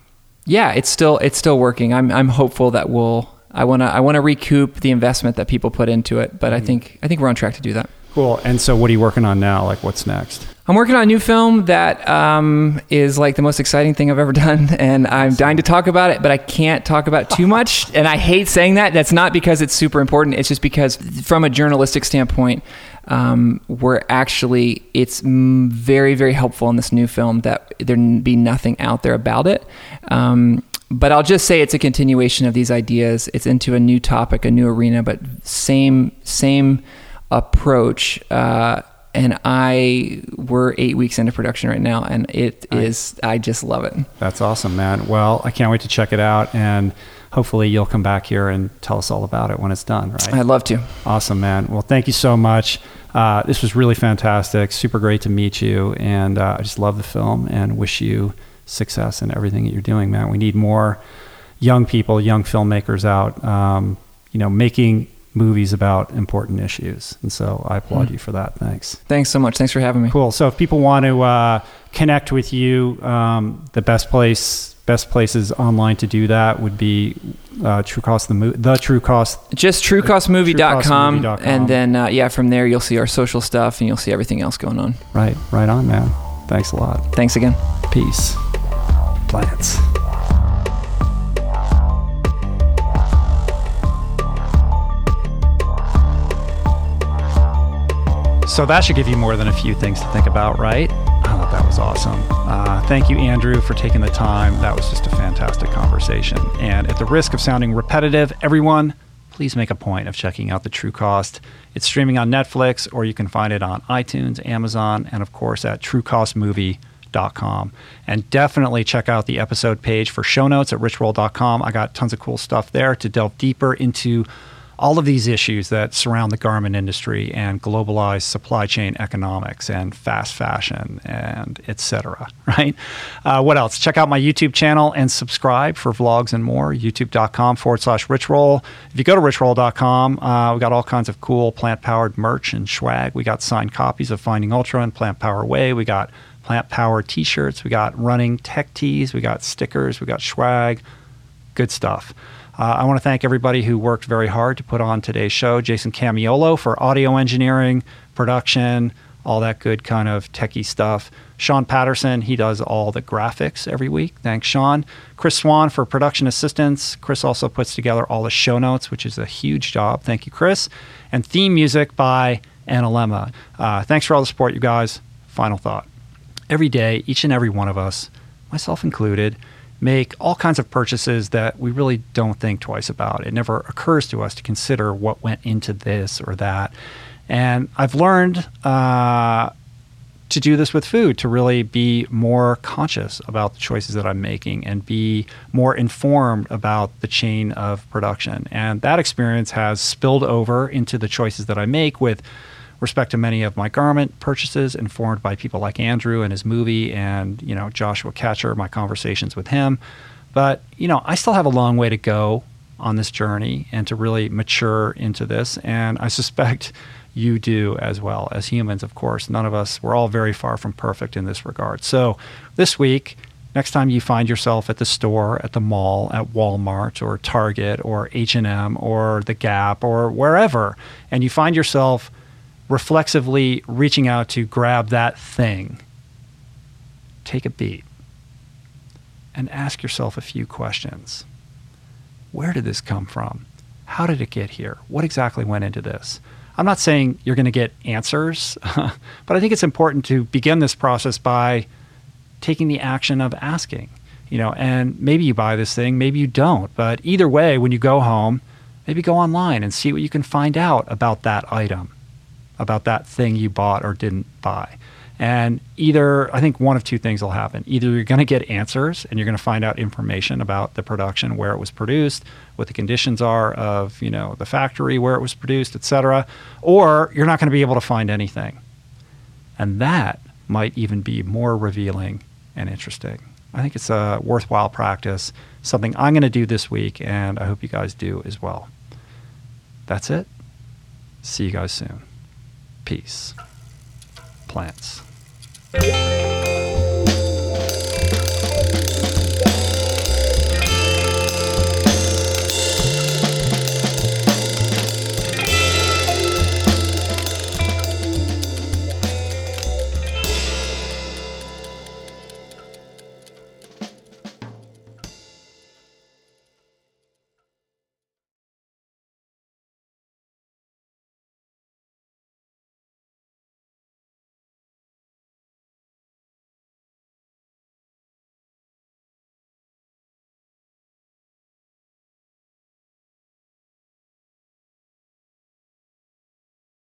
yeah, it's still it's still working. I'm I'm hopeful that we'll. I want to I want to recoup the investment that people put into it, but mm I think I think we're on track to do that. Cool. And so, what are you working on now? Like, what's next? I'm working on a new film that um, is like the most exciting thing I've ever done, and I'm dying to talk about it, but I can't talk about too much. and I hate saying that. That's not because it's super important. It's just because, from a journalistic standpoint, um, we're actually it's very very helpful in this new film that there be nothing out there about it. Um, but I'll just say it's a continuation of these ideas. It's into a new topic, a new arena, but same same approach. Uh, and I we're eight weeks into production right now, and it Right. is I just love it. That's awesome, man. Well, I can't wait to check it out, and hopefully you'll come back here and tell us all about it when it's done. Right? I'd love to. Awesome, man. Well, thank you so much. Uh, this was really fantastic. Super great to meet you, and uh, I just love the film and wish you success in everything that you're doing, man. We need more young people, young filmmakers out, um, you know, making movies about important issues. And so I applaud you for that. Thanks. Thanks so much. Thanks for having me. Cool. So if people want to uh, connect with you, um, the best place, best places online to do that would be uh, True Cost the movie, the True Cost. Just truecostmovie.com, truecostmovie.com. and then uh, yeah, from there you'll see our social stuff and you'll see everything else going on. Right, right on, man. Thanks a lot. Thanks again. Peace. Plants. So that should give you more than a few things to think about, right? I thought that was awesome. Uh, thank you, Andrew, for taking the time. That was just a fantastic conversation. And at the risk of sounding repetitive, everyone, please make a point of checking out the True Cost. It's streaming on Netflix, or you can find it on iTunes, Amazon, and of course at TrueCostMovie.com. And definitely check out the episode page for show notes at richroll.com. I got tons of cool stuff there to delve deeper into all of these issues that surround the garment industry and globalized supply chain economics and fast fashion and et cetera, right? Uh, what else? Check out my YouTube channel and subscribe for vlogs and more. YouTube.com forward slash richroll. If you go to richroll.com, uh, we got all kinds of cool plant powered merch and swag. We got signed copies of Finding Ultra and Plant Power Way. We got plant power t shirts. We got running tech tees. We got stickers. We got swag. Good stuff. Uh, I want to thank everybody who worked very hard to put on today's show. Jason Camiolo for audio engineering, production, all that good kind of techie stuff. Sean Patterson, he does all the graphics every week. Thanks, Sean. Chris Swan for production assistance. Chris also puts together all the show notes, which is a huge job. Thank you, Chris. And theme music by Analemma. Uh, thanks for all the support, you guys. Final thought. Every day, each and every one of us, myself included, make all kinds of purchases that we really don't think twice about. It never occurs to us to consider what went into this or that. And I've learned uh, to do this with food, to really be more conscious about the choices that I'm making and be more informed about the chain of production. And that experience has spilled over into the choices that I make with respect to many of my garment purchases, informed by people like Andrew and his movie, and you know Joshua Katcher, my conversations with him. But you know, I still have a long way to go on this journey and to really mature into this. And I suspect you do as well as humans. Of course, none of us we're all very far from perfect in this regard. So this week. Next time you find yourself at the store, at the mall, at Walmart or Target or H&M or the Gap or wherever, and you find yourself reflexively reaching out to grab that thing, take a beat and ask yourself a few questions. Where did this come from? How did it get here? What exactly went into this? I'm not saying you're going to get answers, but I think it's important to begin this process by taking the action of asking. You know, and maybe you buy this thing, maybe you don't, but either way, when you go home, maybe go online and see what you can find out about that item about that thing you bought or didn't buy. And either, I think one of two things will happen. Either you're going to get answers and you're going to find out information about the production, where it was produced, what the conditions are of, you know, the factory, where it was produced, et cetera, or you're not going to be able to find anything. And that might even be more revealing and interesting. I think it's a worthwhile practice, something I'm going to do this week, and I hope you guys do as well. That's it. See you guys soon. Peace. Plants.